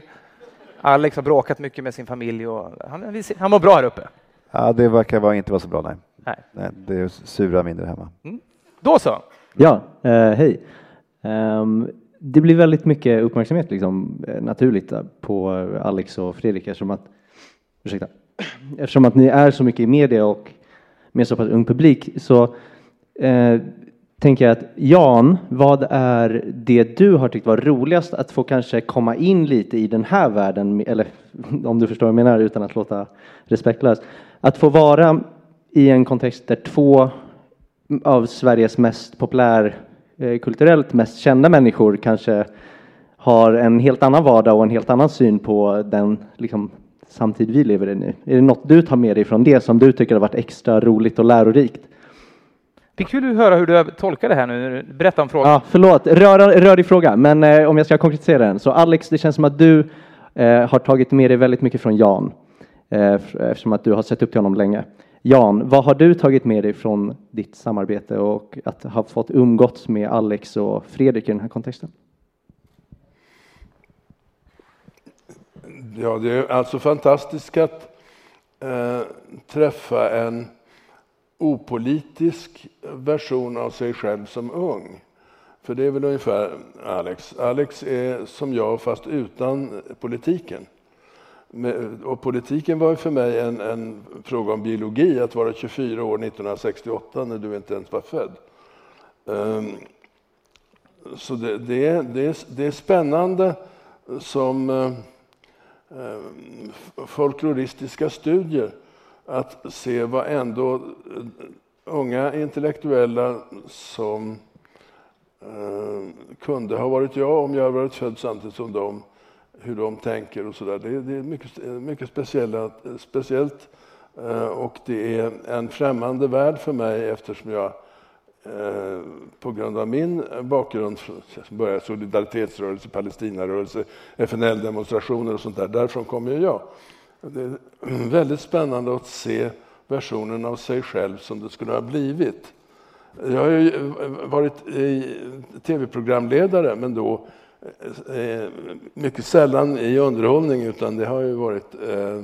Alex har bråkat mycket med sin familj och han, han mår bra här uppe. Ja, det verkar vara, inte vara så bra, nej. Nej. det är sura mindre hemma. Då så. Ja, eh, hej. Ehm, det blir väldigt mycket uppmärksamhet liksom, eh, naturligt eh, på eh, Alex och Fredrik eftersom att, ursäkta, eftersom att ni är så mycket i media och med så pass ung publik så eh, tänker jag att Jan, vad är det du har tyckt var roligast att få kanske komma in lite i den här världen, eller om du förstår vad jag menar utan att låta respektlös, att få vara i en kontext där två av Sveriges mest populära kulturellt mest kända människor kanske har en helt annan vardag och en helt annan syn på den liksom, samtid vi lever i nu. Är det något du tar med dig från det som du tycker har varit extra roligt och lärorikt? Det är kul att höra hur du tolkar det här nu. Berätta om frågan. Ja, förlåt, rör, rörig fråga, men eh, om jag ska konkretisera den. Så Alex, det känns som att du eh, har tagit med dig väldigt mycket från Jan, eh, eftersom att du har sett upp till honom länge. Jan, vad har du tagit med dig från ditt samarbete och att ha fått umgåtts med Alex och Fredrik i den här kontexten? Ja, det är alltså fantastiskt att eh, träffa en opolitisk version av sig själv som ung. För det är väl ungefär Alex. Alex är som jag fast utan politiken. Och politiken var för mig en, en fråga om biologi, att vara 24 år 1968 när du inte ens var född. Ehm, så det, det, är, det, det är spännande som ehm, folkloristiska studier att se vad ändå eh, unga intellektuella som ehm, kunde ha varit jag om jag hade varit född samtidigt som dem, hur de tänker och sådär. Det, det är mycket, mycket speciella, speciellt eh, och det är en främmande värld för mig eftersom jag eh, på grund av min bakgrund, jag började solidaritetsrörelse, Palestinarörelse, FNL-demonstrationer och sånt där, därifrån kommer jag. Det är väldigt spännande att se versionen av sig själv som det skulle ha blivit. Jag har ju varit tv-programledare, men då Eh, eh, mycket sällan i underhållning, utan det har ju varit eh,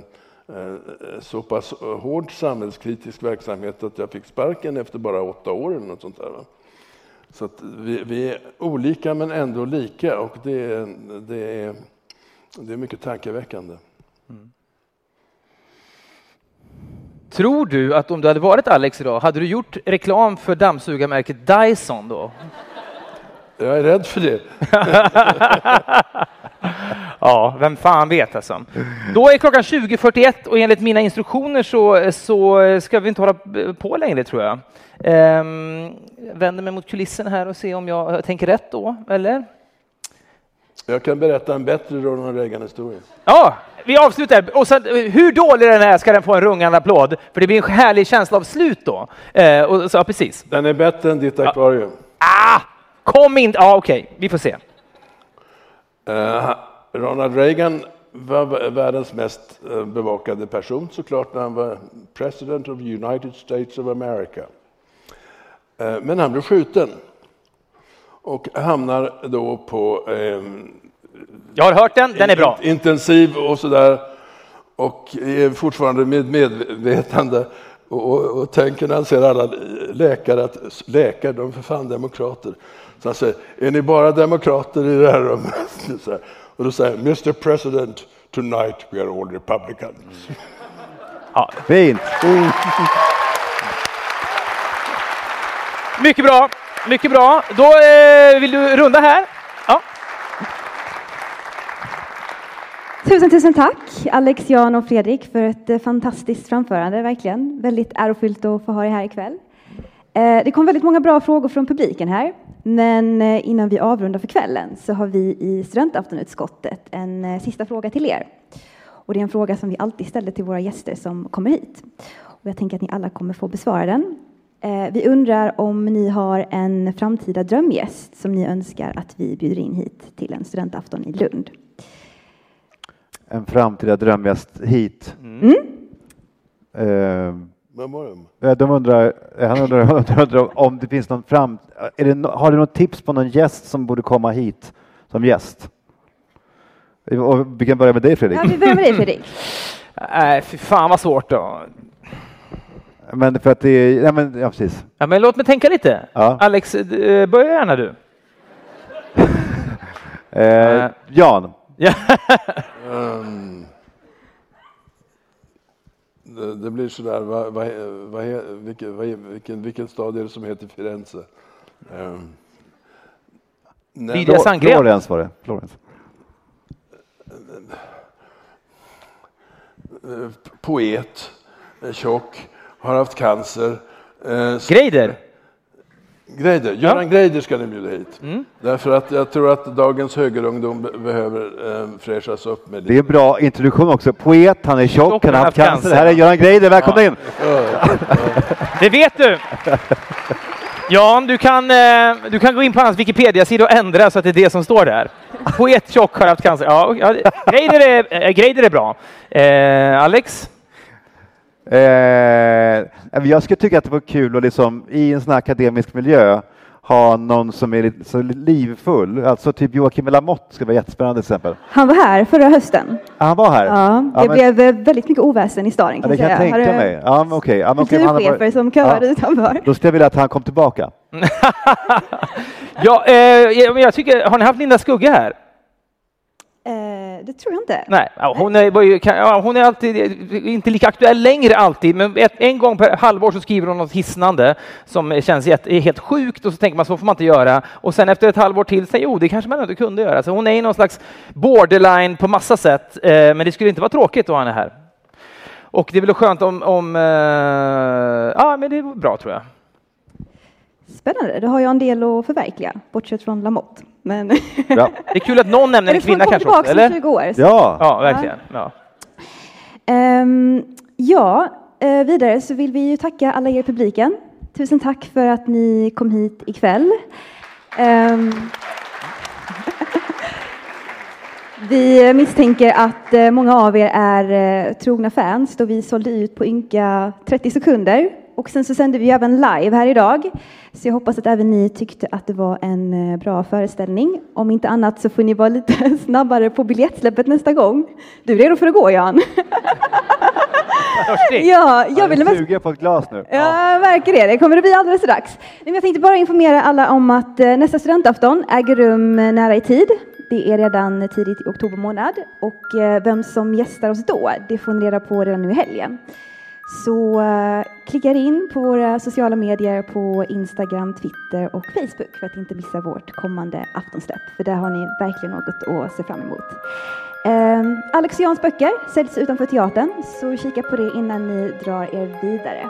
så pass hård samhällskritisk verksamhet att jag fick sparken efter bara åtta år eller något sånt där. Så att vi, vi är olika men ändå lika och det är, det är, det är mycket tankeväckande. Mm. Tror du att om du hade varit Alex idag, hade du gjort reklam för dammsugarmärket Dyson då? Jag är rädd för det. Ja, vem fan vet alltså. Då är klockan 20.41 och enligt mina instruktioner så, så ska vi inte hålla på längre tror jag. Ehm, vänder mig mot kulissen här och ser om jag tänker rätt då, eller? Jag kan berätta en bättre Ronald Reagan-historia. Ja, vi avslutar. Och sen, hur dålig den är ska den få en rungande applåd, för det blir en härlig känsla av slut då. Eh, och, så, ja, precis. Den är bättre än ditt akvarium. Ah, kom in! Ja, okej, vi får se. Eh, Ronald Reagan var världens mest eh, bevakade person såklart när han var president of the United States of America. Eh, Men han blev skjuten och hamnar då på eh, Jag har hört den, den är bra. intensiv och sådär och är fortfarande med medvetande och, och, och tänker när han ser alla läkare att läkare, de är för fan demokrater. Så han säger, är ni bara demokrater i det här rummet? Så här. Och då säger Mr President, tonight we are all republicans. Ja. Fint! Mycket bra, mycket bra. Då eh, vill du runda här? Ja. Tusen, tusen tack Alex, Jan och Fredrik för ett eh, fantastiskt framförande, verkligen. Väldigt ärofyllt att få ha er här ikväll. Eh, Det kom väldigt många bra frågor från publiken här, men eh, innan vi avrundar för kvällen så har vi i studentaftonutskottet en eh, sista fråga till er. Och det är en fråga som vi alltid ställer till våra gäster som kommer hit. Och jag tänker att ni alla kommer få besvara den. Eh, Vi undrar om ni har en framtida drömgäst som ni önskar att vi bjuder in hit till en studentafton i Lund. En framtida drömgäst hit. Mm. Eh, Vem var det? Ja, De undrar, han undrar, de undrar om det finns någon fram... Är det, har du något tips på någon gäst som borde komma hit som gäst? Och vi kan börja med dig Fredrik. Ja, vi börjar med dig Fredrik. Nej, fy fan vad svårt då. Men för att det är, ja, men, ja precis. Ja, men låt mig tänka lite. Ja. Alex, eh, börja gärna du. Eh, Jan. Ja. Det, blir sådär, vad, vad, vad, vilket, vad, vilken, vilken stad är det som heter Firenze? Um, Lydia Sandgren. Florens var det. Florens. Eh, Poet, tjock, har haft cancer. Eh, Greider? Greider. Göran Greider ska ni bjuda hit. Mm. Därför att jag tror att dagens högerungdom be- behöver eh, fräschas upp med Det är en bra introduktion också. Poet, han är tjock, han har haft cancer. Här är Göran Greider, välkommen in! Det vet du! Jan, du kan, eh, du kan gå in på hans Wikipedia-sida och ändra så att det är det som står där. Poet tjock har haft cancer. Ja, ja, Greider, är, eh, Greider är bra. Eh, Alex? Eh, jag skulle tycka att det var kul att liksom, i en sån här akademisk miljö ha någon som är lite så livfull. Alltså typ Joakim Lamotte skulle vara jättespännande till exempel. Han var här förra hösten. Ah, Han var här? Ja, det men- blev eh, väldigt mycket oväsen i staden Ja, det kan jag tänka Har du mig. Ja, men okej. Ja, men har kulturchefer som köade utanför? Då skulle jag vilja att han kom tillbaka. Ja, eh, jag, jag tycker, har ni haft Linda Skugge här? Eh, det tror jag inte. Nej, hon, är, ju- hon är alltid, inte lika aktuell längre alltid, men ett, en gång per halvår så skriver hon något hisnande som känns helt sjukt och så tänker man så får man inte göra. Och sen efter ett halvår till säger jo, det kanske man inte kunde göra. Så hon är i någon slags borderline på massa sätt, eh, men det skulle inte vara tråkigt då han är här. Och det är väl skönt om, om eh, ja men det är bra tror jag. Spännande, då har jag en del att förverkliga, bortsett från Lamotte. Men Det är kul att någon nämner en kvinna kanske också, eller? 20 år. Ja. Ja, verkligen. Ja. Ehm, ja, eh, vidare så vill vi ju tacka alla er i publiken. Tusen tack för att ni kom hit ikväll. Ehm, vi misstänker att eh, många av er är eh, trogna fans då vi sålde ut på ynka 30 sekunder. Och sen så sände vi även live här idag. Så jag hoppas att även ni tyckte att det var en eh, bra föreställning. Om inte annat så får ni vara lite snabbare på biljettsläppet nästa gång. Du är redo för att gå Jan? Ja, jag ville mest Suger på ett glas nu. Ja, verkar det. Det kommer att bli alldeles strax. Jag tänkte bara informera alla om att eh, nästa studentafton äger rum eh, nära i tid. Det är redan tidigt i oktober månad och vem som gästar oss då, det får ni reda på redan nu i helgen. Så eh, klicka in på våra sociala medier på Instagram, Twitter och Facebook för att inte missa vårt kommande aftonsläpp, för där har ni verkligen något att se fram emot. Ehm, Alex och Jans böcker säljs utanför teatern, så kika på det innan ni drar er vidare.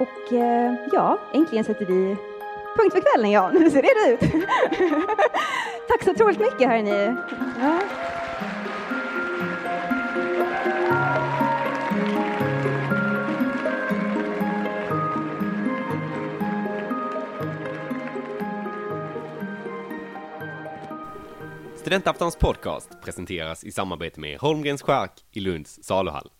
Och eh, ja, äntligen sätter vi punkt för kvällen Jan. Hur ser det ut? Tack så otroligt mycket hörni. Ja. Studentaftons podcast presenteras i samarbete med Holmgrens Chark i Lunds saluhall.